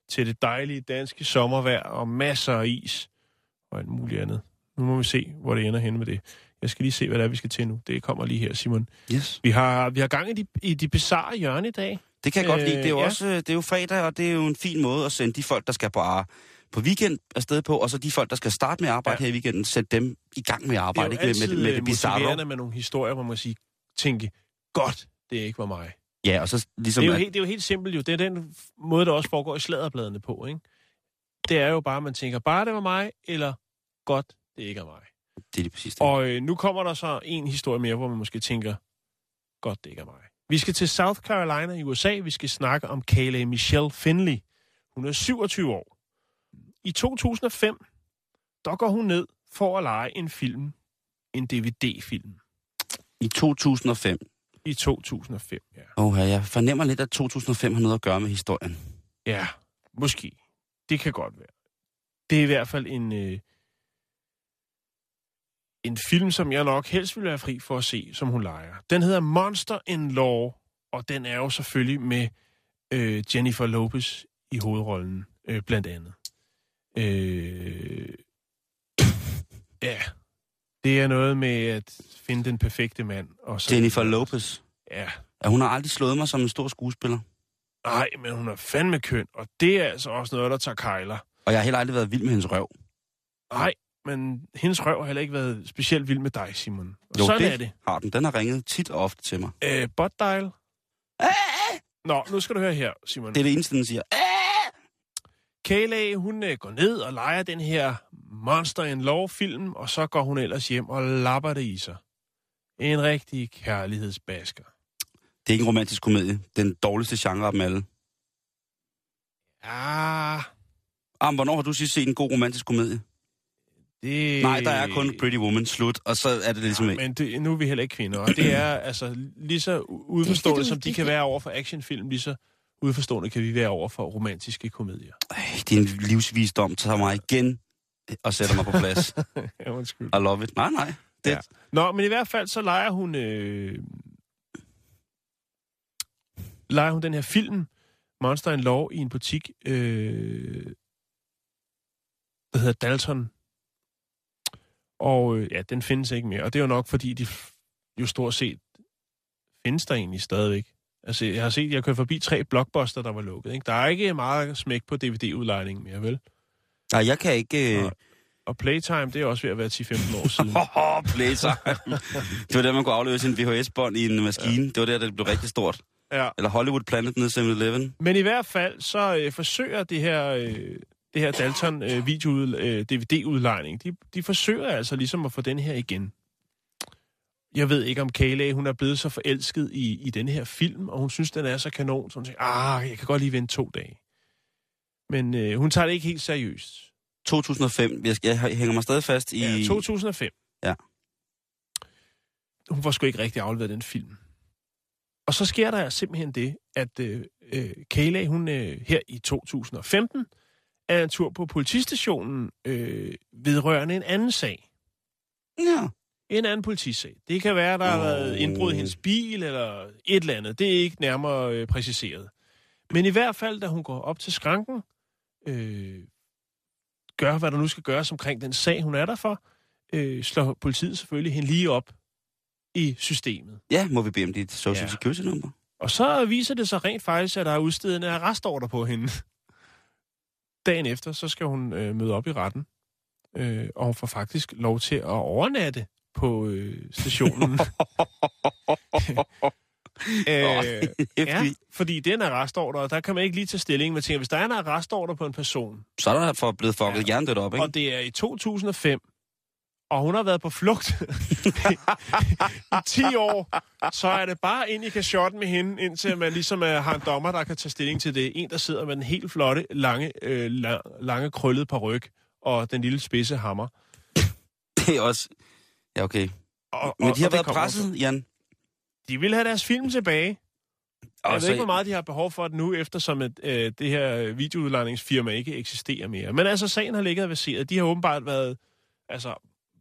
til det dejlige danske sommervejr og masser af is og alt muligt andet. Nu må vi se, hvor det ender hen med det. Jeg skal lige se, hvad det er, vi skal til nu. Det kommer lige her, Simon. Yes. Vi har, vi har gang i de, i de bizarre hjørne i dag. Det kan jeg godt lide. Det er jo Øh, ja. også det er jo fredag, og det er jo en fin måde at sende de folk, der skal på, ar- på weekend afsted på, og så de folk, der skal starte med at arbejde ja. Her i weekenden, sætte dem i gang med at arbejde, det er ikke? Med, altid med, med øh, det bizarre. med nogle historier, hvor man siger, tænke, godt, det ikke var mig. Ja, og så ligesom... Det er, jo at- helt, det er jo helt simpelt jo. Det er den måde, der også foregår i sladderbladene på, ikke? Det er jo bare, at man tænker, bare det var mig, eller godt, det ikke er mig. det er lige præcis det. Og øh, nu kommer der så en historie mere, hvor man måske tænker, godt, det ikke er mig. Vi skal til South Carolina i USA. Vi skal snakke om Kayleigh Michelle Finley. Hun er 27 år. I 2005, der går hun ned for at lege en film. En DVD-film. I 2005. I 2005, ja. Åh, jeg fornemmer lidt, at 2005 har noget at gøre med historien. Ja, måske. Det kan godt være. Det er i hvert fald en, øh, en film, som jeg nok helst vil være fri for at se, som hun leger. Den hedder Monster in Law, og den er jo selvfølgelig med øh, Jennifer Lopez i hovedrollen, øh, blandt andet. Øh, ja, det er noget med at finde den perfekte mand. Og så Jennifer Lopez. Ja, Ja, hun har aldrig slået mig som en stor skuespiller. nej, men hun er fandme køn, og det er altså også noget, der tager kejler. Og jeg har heller aldrig været vild med hendes røv. Nej, men hendes røv har heller ikke været specielt vild med dig, Simon. Og Jo, sådan det er det. har den. Den har ringet tit og ofte til mig. Øh, butt dial. Nå, nu skal du høre her, Simon. Det er det eneste, den siger. Kayla, hun øh, går ned og leger den her Monster in Law-film, og så går hun ellers hjem og lapper det i sig. En rigtig kærlighedsbasker. Det er ikke en romantisk komedie. Den dårligste genre af dem alle. Ja, Ah, men hvornår har du sidst set en god romantisk komedie? det... Nej, der er kun Pretty Woman slut, og så er det ligesom... Ja, men det, nu er vi heller ikke kvinder, og det er altså lige så udforstående, som de kan være over for actionfilm, lige så udforstående kan vi være over for romantiske komedier. Ej, det er en livsvisdom, tager mig igen og sætter mig på plads. ja, undskyld. I love it. Nej, nej. Det, Ja. Nå, men i hvert fald så leger hun... Øh, leger hun den her film, Monster in Law, i en butik, øh, der hedder Dalton. Og øh, ja, den findes ikke mere. Og det er jo nok, fordi de jo stort set findes der egentlig stadigvæk. Altså, jeg har set, jeg kørt forbi tre blockbuster, der var lukket. Ikke? Der er ikke meget smæk på DVD-udlejningen mere, vel? nej, jeg kan ikke... Øh... Nej. Og Playtime, det er også ved at være 10-15 år siden. Blæser. det var der, man kunne aflevere sin VHS-bånd i en maskine. Det var der, det blev rigtig stort. Ja. Eller Hollywood Planet nede i 7-Eleven. Men i hvert fald, så øh, forsøger det her, øh, det her Dalton øh, video øh, DVD-udlejning, de, de forsøger altså ligesom at få den her igen. Jeg ved ikke, om Kayla, hun er blevet så forelsket i, i den her film, og hun synes, den er så kanon, så hun siger, ah, jeg kan godt lige vente to dage. Men øh, hun tager det ikke helt seriøst. 2005. Jeg, jeg hænger mig stadig fast i... Ja, 2005. Ja. Hun får sgu ikke rigtig afleveret den film. Og så sker der simpelthen det, at øh, øh, Kayla, hun øh, her i 2015, er en tur på politistationen øh, vedrørende en anden sag. Ja. En anden politisag. Det kan være, der har været indbrud i hendes bil, eller et eller andet. Det er ikke nærmere øh, præciseret. Men i hvert fald, da hun går op til skranken, øh, gør, hvad der nu skal gøres omkring den sag, hun er der for, øh, slår politiet selvfølgelig hende lige op i systemet. ja, må vi bede om dit social Ja. security-nummer? Og så viser det sig rent faktisk, at der er udstedet en arrestordre på hende. Dagen efter, så skal hun øh, møde op i retten. Øh, og hun får faktisk lov til at overnatte på øh, stationen. øh, ja, fordi det er en arrestordre, og der kan man ikke lige tage stilling. Man tænker, hvis der er en arrestordre på en person, Så er der for blevet fucket Ja. hjernedødt op, ikke? og det er i 2005, og hun har været på flugt i 10 år, så er det bare ind i kashotten med hende, indtil man ligesom er, har en dommer, der kan tage stilling til det. En, der sidder med den helt flotte, lange, øh, la- lange krøllede paryk og den lille spidse hammer. Det er også... Ja, okay. Og, Men og, de har og været presset, Jan. De vil have deres film tilbage. Jeg Og ved ikke, hvor meget de har behov for det nu, eftersom at, øh, det her videoudlejningsfirma ikke eksisterer mere. Men altså, sagen har ligget baseret. De har åbenbart været altså,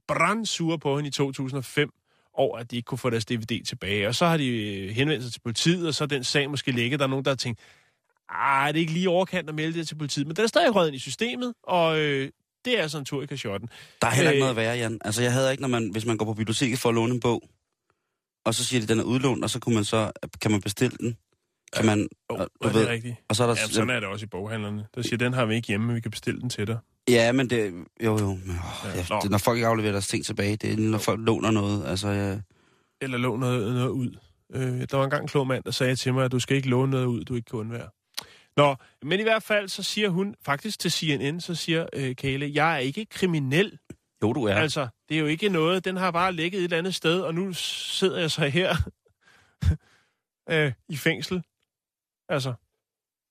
brandsure på hende i 2005 over, at de ikke kunne få deres DVD tilbage. Og så har de øh, henvendt sig til politiet, og så er den sag måske ligget. Der er nogen, der har tænkt, ah, det er ikke lige overkant at melde det til politiet. Men den er stadig røget ind i systemet, og øh, det er altså en tur i kashotten. Der er heller ikke Øh. noget værre, Jan. Altså, jeg havde ikke, når man, hvis man går på biblioteket for at låne en bog, og så siger de, at den er udlånt, og så kunne man så, kan man bestille den. Kan man, Oh, og, er du ved, det rigtigt? og så er der... Ja, sådan er det også i boghandlerne. Der siger, den har vi ikke hjemme, men vi kan bestille den til dig. Ja, men det... Jo, jo. Men, Ja, åh, ja, nå. det, når folk ikke afleverer deres ting tilbage, det er, når folk låner noget. Altså, ja, eller låne noget, noget ud. Øh, der var engang en klog mand, der sagde til mig, at du skal ikke låne noget ud, du ikke kan undvære. Nå, men i hvert fald, så siger hun faktisk til CNN, så siger øh, Kale, jeg er ikke kriminel. jo, du er. Altså, det er jo ikke noget, den har bare ligget et eller andet sted, og nu sidder jeg så her øh, i fængsel. Altså,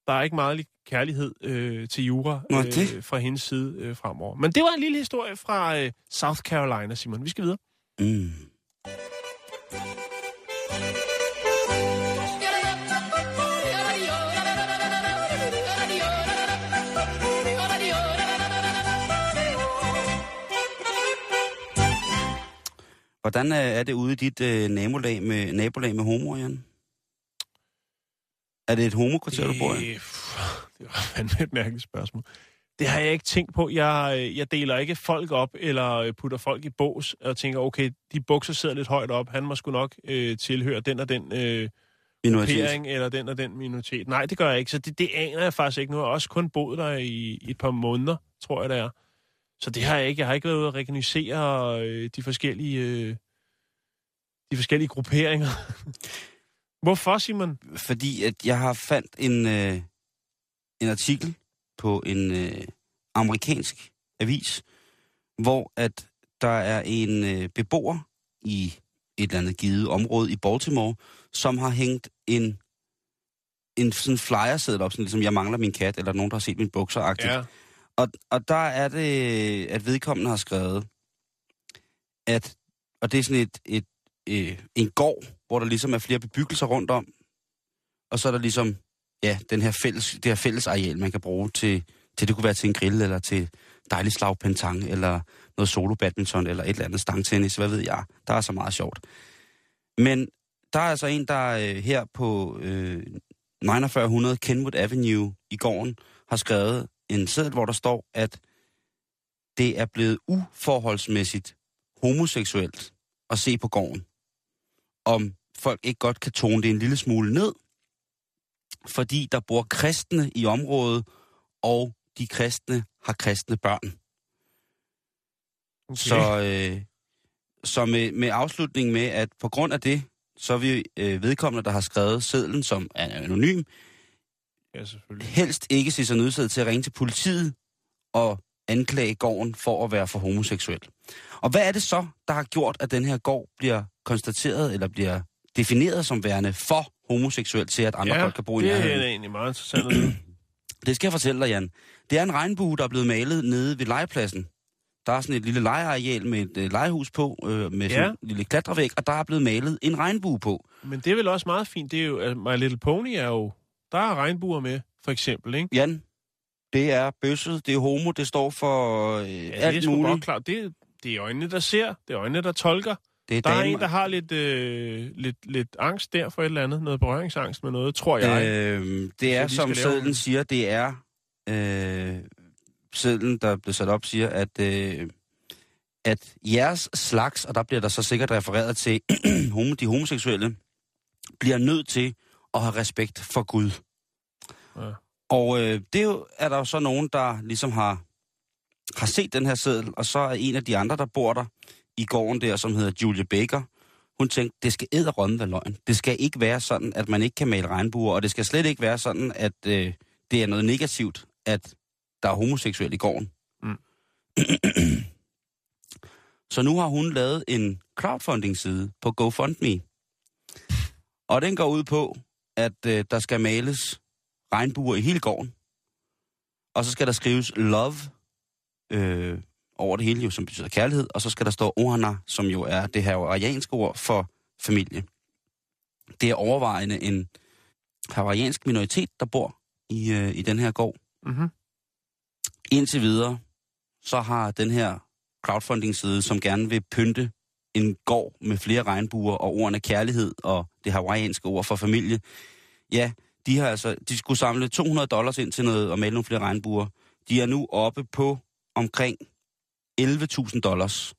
der er ikke meget kærlighed øh, til jura Nå, øh, det- fra hendes side øh, fremover. Men det var en lille historie fra øh, South Carolina, Simon. Vi skal videre. Mm. Hvordan er, er det ude i dit øh, nabolag med, nabolag med homoer, Jan? Er det et homokvarter, du bor i? Det, var fandme et mærkeligt spørgsmål. Det har jeg ikke tænkt på. Jeg, øh, jeg deler ikke folk op, eller øh, putter folk i bås, og tænker, okay, de bukser sidder lidt højt op. Han må sgu nok øh, tilhøre den og den øh, Minoritet. eller den og den minoritet. Nej, det gør jeg ikke. Så det, det aner jeg faktisk ikke nu. Jeg har også kun boet der i, i et par måneder, tror jeg det er. Så det har jeg ikke. Jeg har ikke været ude at rekognosere øh, de forskellige, øh, de forskellige grupperinger. Hvorfor, Simon? Fordi at jeg har fandt en, øh, en artikel på en øh, amerikansk avis, hvor at der er en øh, beboer i et eller andet givet område i Baltimore, som har hængt en en sådan flyer op, sådan ligesom, jeg mangler min kat, eller nogen, der har set min bukser -agtigt. Ja. Og, og der er det, at vedkommende har skrevet, at, og det er sådan et, et, et, en gård, hvor der ligesom er flere bebyggelser rundt om, og så er der ligesom, ja, den her fælles, det her fælles areal, man kan bruge til, til det kunne være til en grill, eller til dejlig slag pentang, eller noget solo badminton, eller et eller andet stangtennis, hvad ved jeg. Der er så meget sjovt. Men der er altså en, der øh, her på øh, 4900 Kenwood Avenue i gården har skrevet en seddel, hvor der står, at det er blevet uforholdsmæssigt homoseksuelt at se på gården. Om folk ikke godt kan tone det en lille smule ned, fordi der bor kristne i området, og de kristne har kristne børn. Okay. Så, øh, så med, med afslutning med, at på grund af det, så er vi øh, vedkommende, der har skrevet sedlen, som er anonym, Ja, selvfølgelig. helst ikke se sig nødsaget til at ringe til politiet og anklage gården for at være for homoseksuel. Og hvad er det så, der har gjort, at den her gård bliver konstateret eller bliver defineret som værende for homoseksuel til, at andre ja, folk kan bo i det nærheden? er egentlig meget interessant. Det skal jeg fortælle dig, Jan. Det er en regnbue, der er blevet malet nede ved legepladsen. Der er sådan et lille legeareal med et øh, legehus på, øh, med sådan Ja. en lille klatrevæg, og der er blevet malet en regnbue på. Men det er vel også meget fint. Det er jo, at My Little Pony er jo... Der er regnbuer med, for eksempel, ikke? Jan, det er bøsset, det er homo, det står for øh, Ja, det er alt muligt. godt klart. Det, det er øjnene, der ser. Det er øjnene, der tolker. Det er Der er damer. en, der har lidt, øh, lidt, lidt angst der for et eller andet. Noget berøringsangst med noget, tror jeg. Øh, det er, som skal lave sedlen en- siger, det er... Øh, sedlen, der blev sat op, siger, at, øh, at jeres slags, og der bliver der så sikkert refereret til de homoseksuelle, bliver nødt til at have respekt for Gud. Ja. Og øh, det er, jo, er der jo så nogen, der ligesom har, har set den her seddel, og så er en af de andre, der bor der i gården der, som hedder Julia Baker, hun tænkte, det skal æderrømme være løgn. Det skal ikke være sådan, at man ikke kan male regnbuer, og det skal slet ikke være sådan, at øh, det er noget negativt, at der er homoseksuel i gården. Mm. så nu har hun lavet en crowdfunding-side på GoFundMe. Og den går ud på, at øh, der skal males regnbuer i hele gården. Og så skal der skrives love øh, over det hele, jo, som betyder kærlighed. Og så skal der stå ohana, som jo er det her hawaiianske ord for familie. Det er overvejende en hawaiiansk minoritet, der bor i, øh, i den her gård. mm-hmm. Indtil videre, så har den her crowdfunding-side, som gerne vil pynte en gård med flere regnbuer og ordene kærlighed og det hawaiianske ord for familie, ja, de har altså, de skulle samle 200 dollars ind til noget og male nogle flere regnbuer. De er nu oppe på omkring 11.000 dollars.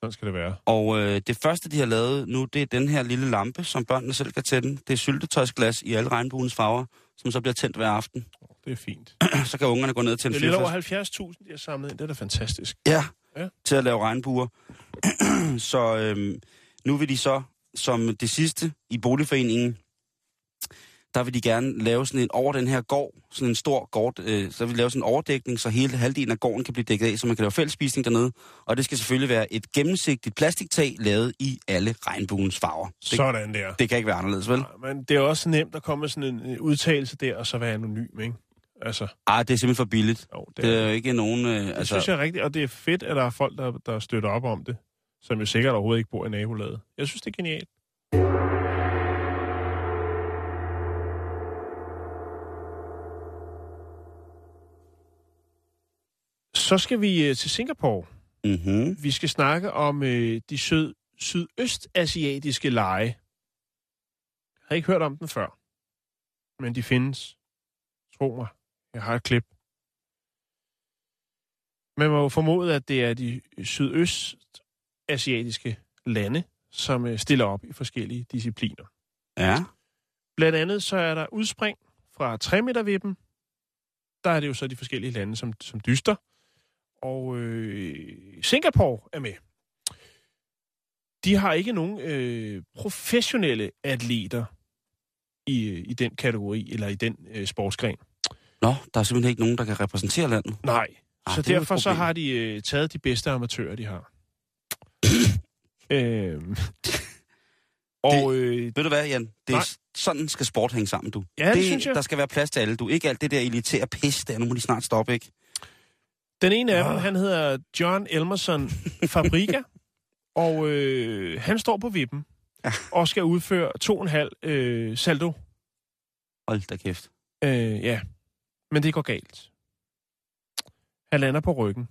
Sådan skal det være. Og øh, det første, de har lavet nu, det er den her lille lampe, som børnene selv kan tænde. Det er syltetøjsglas i alle regnbuens farver, som så bliver tændt hver aften. Det er fint. så kan ungerne gå ned til en Det er lidt over fyrfest. 70.000, de har samlet ind. Det er da fantastisk. Ja, Ja. til at lave regnbuer. så øhm, nu vil de så, som det sidste i boligforeningen, der vil de gerne lave sådan en over den her gård, sådan en stor gård, øh, så vil de lave sådan en overdækning, så hele halvdelen af gården kan blive dækket af, så man kan lave fællesspisning dernede. Og det skal selvfølgelig være et gennemsigtigt plastiktag, lavet i alle regnbuens farver. Det, Sådan der. det kan ikke være anderledes, vel? Nej, Men det er også nemt at komme med sådan en udtalelse der, og så være anonym, ikke? Altså, Ej, det er simpelthen for billigt. jo, det, Det er er, jo ikke nogen... Øh, det altså, synes jeg er rigtigt, og det er fedt, at der er folk, der, der støtter op om det, som jo sikkert overhovedet ikke bor i nabolaget. Jeg synes, det er genialt. Så skal vi øh, til Singapore. mm-hmm. Vi skal snakke om øh, de syd sydøstasiatiske lege. Jeg har ikke hørt om den før, men de findes. Tro mig, jeg har et klip. Man må jo formode, at det er de sydøstasiatiske lande, som øh, stiller op i forskellige discipliner. Ja. Blandt andet så er der udspring fra 3 meter vippen. Der er det jo så de forskellige lande, som, som dyster. og øh, Singapore er med. De har ikke nogen øh, professionelle atleter i, øh, i den kategori, eller i den øh, sportsgren. Nå, der er simpelthen ikke nogen, der kan repræsentere landet. Nej. Ah, så det er derfor så har de øh, taget de bedste amatører, de har. øhm. Og øh, Ved du hvad, Jan? Det Nej. er, sådan skal sport hænge sammen, du. ja, det, det synes jeg. Der skal være plads til alle, du. Ikke alt det der elitære pis der. Nu må de snart stoppe, ikke? Den ene af dem, Ah. han hedder John Elmerson Fabrica, og øh, han står på vippen og skal udføre to og en halv øh, saldo. Hold da kæft. Øh, ja, men det går galt. Han lander på ryggen.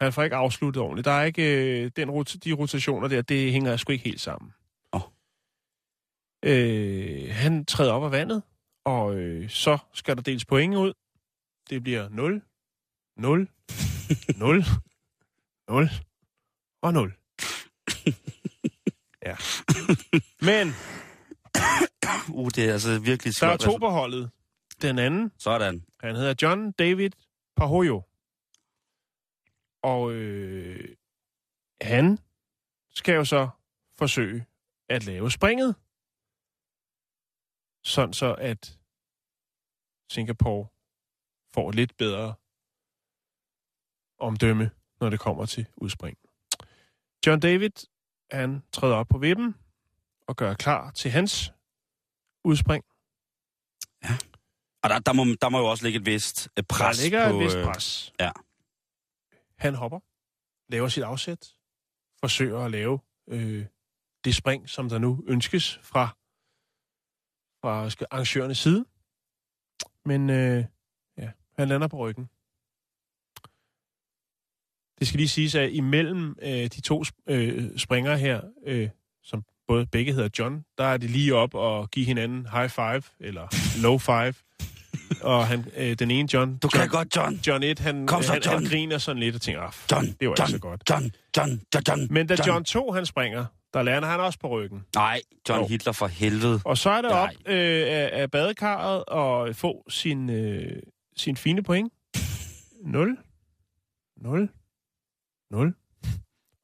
Han får ikke afsluttet ordentligt. Der er ikke øh, den rot- de rotationer der, det hænger sgu ikke helt sammen. Åh. Øh, han træder op af vandet, og øh, så skal der deles point ud. Det bliver 0, 0, 0, 0 og 0. ja. Men Uh, det er altså virkelig der er svært. to på holdet. Den anden, Sådan. han hedder John David Pahoyo. Og øh, han skal jo så forsøge at lave springet. Sådan så, at Singapore får lidt bedre omdømme, når det kommer til udspring. John David, han træder op på vippen og gør klar til hans udspring. Og der, der, må, der må jo også ligge et vist øh, pres der ligger på... et vist øh, pres. ja. Han hopper, laver sit afsæt, forsøger at lave øh, det spring, som der nu ønskes fra, fra arrangørernes side. Men øh, ja, han lander på ryggen. Det skal lige siges, at imellem øh, de to øh, springere her, øh, som både begge hedder John, der er det lige op og give hinanden high five, eller low five. Og han, øh, den ene John, Du John, kan godt, John. John 1, han, Kom så, han, han John. griner sådan lidt og tænker, ah, John, det var John, ikke så godt. John, John, John, John. Men da John 2, han springer, der lander han også på ryggen. Nej, John Jo. Hitler for helvede. Og så er det Nej. op øh, af, af badekarret og få sin, øh, sin fine point. 0, 0, 0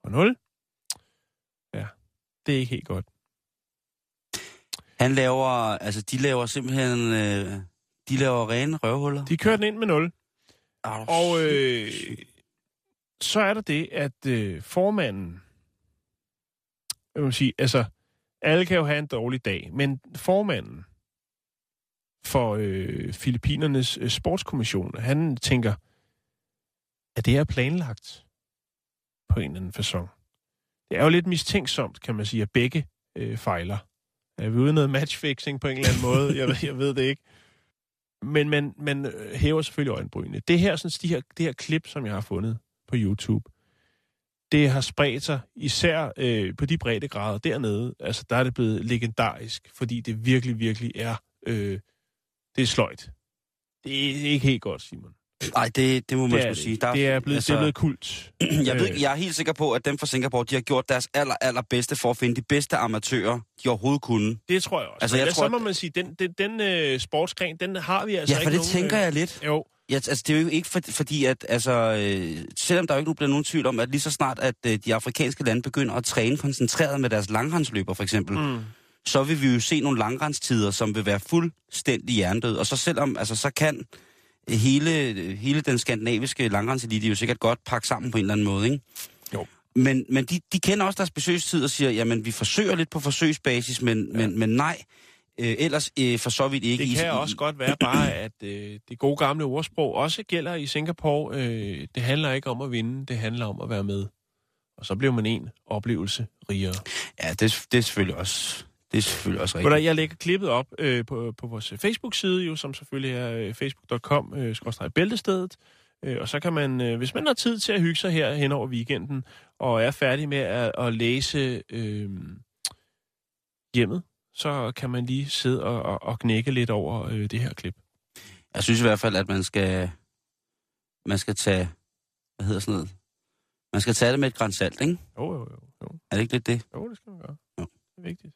og 0. Ja, det er ikke helt godt. Han laver, altså de laver simpelthen, øh, de laver rene røvhuller. De kører den ind med 0. Er du Og øh, så er der det, at øh, formanden, jeg vil sige, altså, alle kan jo have en dårlig dag, men formanden for øh, Filippinernes øh, sportskommission, han tænker, at det er planlagt på en eller anden façon. Det er jo lidt mistænksomt, kan man sige, at begge øh, fejler. Er vi ude noget matchfixing på en eller anden måde? Jeg, jeg ved det ikke. Men man, man øh, hæver selvfølgelig øjenbrynene. Det her, sådan, de her, det her klip, som jeg har fundet på YouTube, det har spredt sig især øh, på de brede grader dernede. Altså, der er det blevet legendarisk, fordi det virkelig, virkelig er... Øh, det er sløjt. Det er ikke helt godt, Simon. Ej, det, det må man det. sige. Der, det er blevet, altså, det er blevet kult. jeg, ved, øh, jeg er helt sikker på, at dem fra Singapore, de har gjort deres aller, aller bedste for at finde de bedste amatører, de overhovedet kunne. Det tror jeg også. Altså, jeg jeg tror, så må at- man sige, den, den, den øh, sportsgren, den har vi altså Ja, for ikke det nogen, tænker øh, jeg lidt. Jo, Ja, altså, det er jo ikke for, fordi, at altså, øh, selvom der jo ikke nu bliver nogen tvivl om, at lige så snart, at øh, de afrikanske lande begynder at træne koncentreret med deres langrendsløber, for eksempel, mm. så vil vi jo se nogle langrendstider, som vil være fuldstændig hjernedød. Og så selvom, altså, så kan hele, hele den skandinaviske langrendselite jo sikkert godt pakke sammen på en eller anden måde, ikke? Jo. Men, men de, de kender også deres besøgstid og siger, jamen, vi forsøger lidt på forsøgsbasis, men, ja. men, men nej, øh, ellers øh, for så vidt ikke. det kan i- også godt være bare, at øh, det gode gamle ordsprog også gælder i Singapore. Øh, det handler ikke om at vinde, det handler om at være med. Og så bliver man en oplevelse rigere. Ja, det, det er selvfølgelig også, det er selvfølgelig også rigtigt. Jeg lægger klippet op øh, på, på vores Facebook-side, jo, som selvfølgelig er øh, facebook.com, øh, skråstreg bæltestedet. Øh, og så kan man, øh, hvis man har tid til at hygge sig her hen over weekenden, og er færdig med at, at læse øh, hjemmet, så kan man lige sidde og, og, og knække lidt over øh, det her klip. Jeg synes i hvert fald, at man skal, man skal tage, hvad hedder sådan noget, man skal tage det med et græns salt, ikke? Jo, jo, jo. Jo, Er det ikke lidt det? jo det skal man gøre. Jo. Det er vigtigt.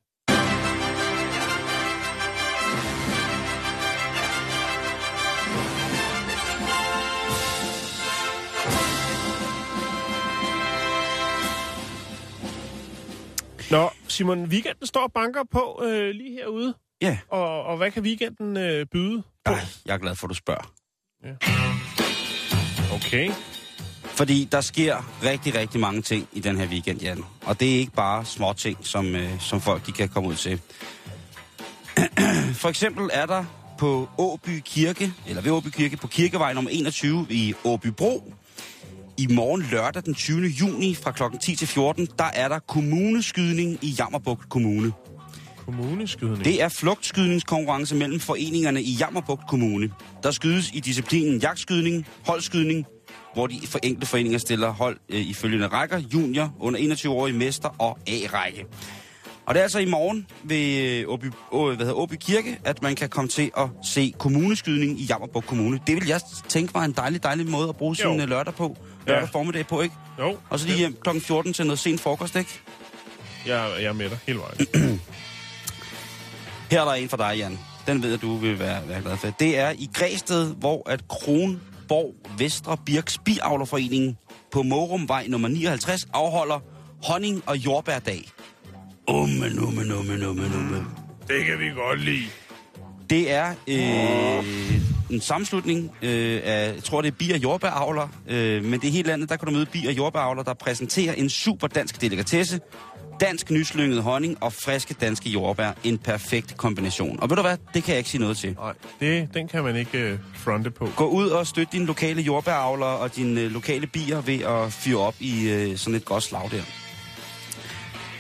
Simon, weekenden står og banker på øh, lige herude. Ja, Og, og hvad kan weekenden øh, byde? Ej, jeg er glad for, at du spørger. Okay. Fordi der sker rigtig, rigtig mange ting i den her weekend, Jan. Og det er ikke bare små ting, som, øh, som folk de kan komme ud til. For eksempel er der på Åby Kirke, eller ved Åby Kirke, på Kirkevej nummer 21 i Åbybro, i morgen lørdag den 20. juni fra kl. 10 til 14, der er der kommuneskydning i Jammerbugt Kommune. Kommuneskydning. Det er flugtskydningskonkurrence mellem foreningerne i Jammerbugt Kommune. Der skydes i disciplinen jagtskydning, holdskydning, hvor de for enkelte foreninger stiller hold øh, i følgende rækker, junior, under 21-årige mester og A-række. Og det er altså i morgen ved øh, Åby, hvad hedder, Åby Kirke, at man kan komme til at se kommuneskydning i Jammerbugt Kommune. Det vil jeg tænke var en dejlig, dejlig måde at bruge sin Jo. øh, lørdag på. Lørdag Ja. formiddag på, ikke? Jo. Og så lige hjem kl. 14 til noget sent frokost, ikke? Jeg, jeg er med dig hele vejen. Her er der en for dig, Jan. Den ved jeg, du vil være, være glad for. Det er i Græsted, hvor at Kronborg Vestre Birks Biavlerforening på Morumvej nummer 59 afholder honning- og jordbærdag. Umme, numme, numme, numme, numme. det kan vi godt lide. Det er øh, en sammenslutning øh, af, jeg tror det er bi- og jordbæravler, øh, men det er helt landet, der kan du møde bi- og jordbæravler, der præsenterer en super dansk delikatesse, dansk nyslynget honning og friske danske jordbær. En perfekt kombination. Og ved du hvad, det kan jeg ikke sige noget til. Nej, det, den kan man ikke øh, fronte på. Gå ud og støt dine lokale jordbæravler og dine øh, lokale bier ved at fyre op i øh, sådan et godt slag der.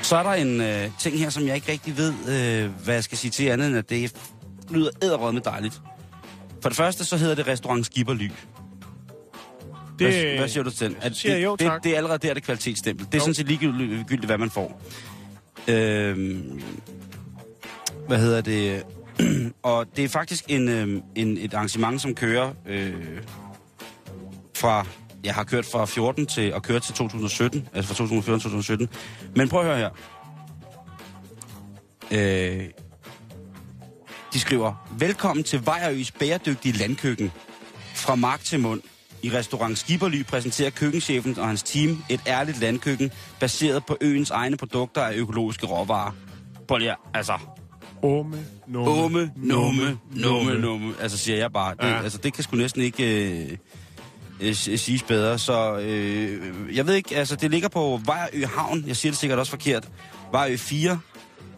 Så er der en øh, ting her, som jeg ikke rigtig ved, øh, hvad jeg skal sige til andet, end at det lyder æderrød dejligt. For det første, så hedder det restaurant Skipperly. Det, Hvad, hvad siger du til den? så siger jeg jo det, det, det er allerede der, det kvalitetsstempel. Det er Jo. sådan set ligegyldigt, hvad man får. Øhm, hvad hedder det? og det er faktisk en, øhm, en, et arrangement, som kører øh, fra... Jeg har kørt fra 14 til og kørt til 2017, altså fra 2014 til 2017. Men prøv at høre her. Øh, de skriver, velkommen til Vejerøs bæredygtige landkøkken. Fra mark til mund. I restaurant Skipperly præsenterer køkkenchefen og hans team et ærligt landkøkken, baseret på øens egne produkter af økologiske råvarer. Prøv lige, at- altså, Omme, numme, Åme, numme, numme, numme. Altså siger jeg bare. Det, Ja. altså, det kan sgu næsten ikke øh, øh, s- siges bedre. Så øh, jeg ved ikke, altså det ligger på Vejrø Havn. Jeg siger det sikkert også forkert. Vejrø 4.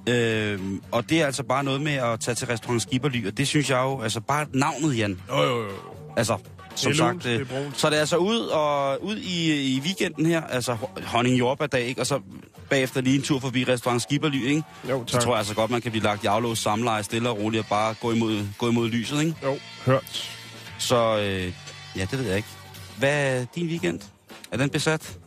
Øh, og det er altså bare noget med at tage til restaurant Skipperly. Og det synes jeg jo, altså bare navnet, Jan. Jo, jo, jo. Altså, som Det er sagt, lunt, det er øh, så er det altså ud og ud i, i weekenden her, altså ho- honning jordbærdag, ikke? Og så bagefter lige en tur forbi restaurant Skipperly, ikke? Jo, Så tak. tror jeg altså godt, man kan blive lagt i aflås samleje stille og roligt og bare gå imod, gå imod lyset, ikke? Jo, hørt. Så øh, ja, det ved jeg ikke. Hvad er din weekend? Er den besat?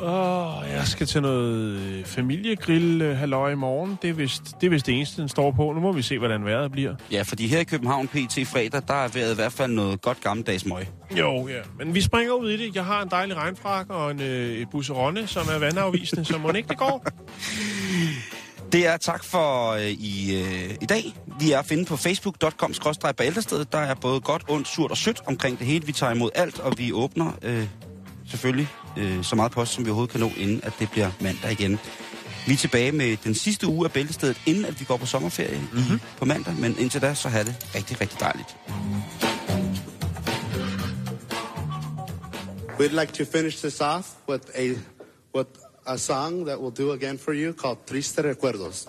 Åh, jeg skal til noget øh, familiegrill øh, halløj i morgen. Det er, vist, det er vist det eneste, den står på. Nu må vi se, hvordan vejret bliver. Ja, fordi her i København PT fredag, der er været i hvert fald noget godt gammeldags møg. Jo, ja. Men vi springer ud i det. Jeg har en dejlig regnfrak og en øh, busseronne, som er vandafvisende, så må ikke det går. Det er tak for øh, i, øh, i dag. Vi er at finde på facebook.com bæltestedet. Der er både godt, ondt, surt og sødt omkring det hele. Vi tager imod alt, og vi åbner øh, selvfølgelig øh, så meget post, som vi overhovedet kan nå, inden at det bliver mandag igen. Vi er tilbage med den sidste uge af bæltestedet, inden at vi går på sommerferie mm-hmm. på mandag. Men indtil da, så har det rigtig, rigtig dejligt. We'd like to finish this off with a with a song that we'll do again for you called Triste Recuerdos.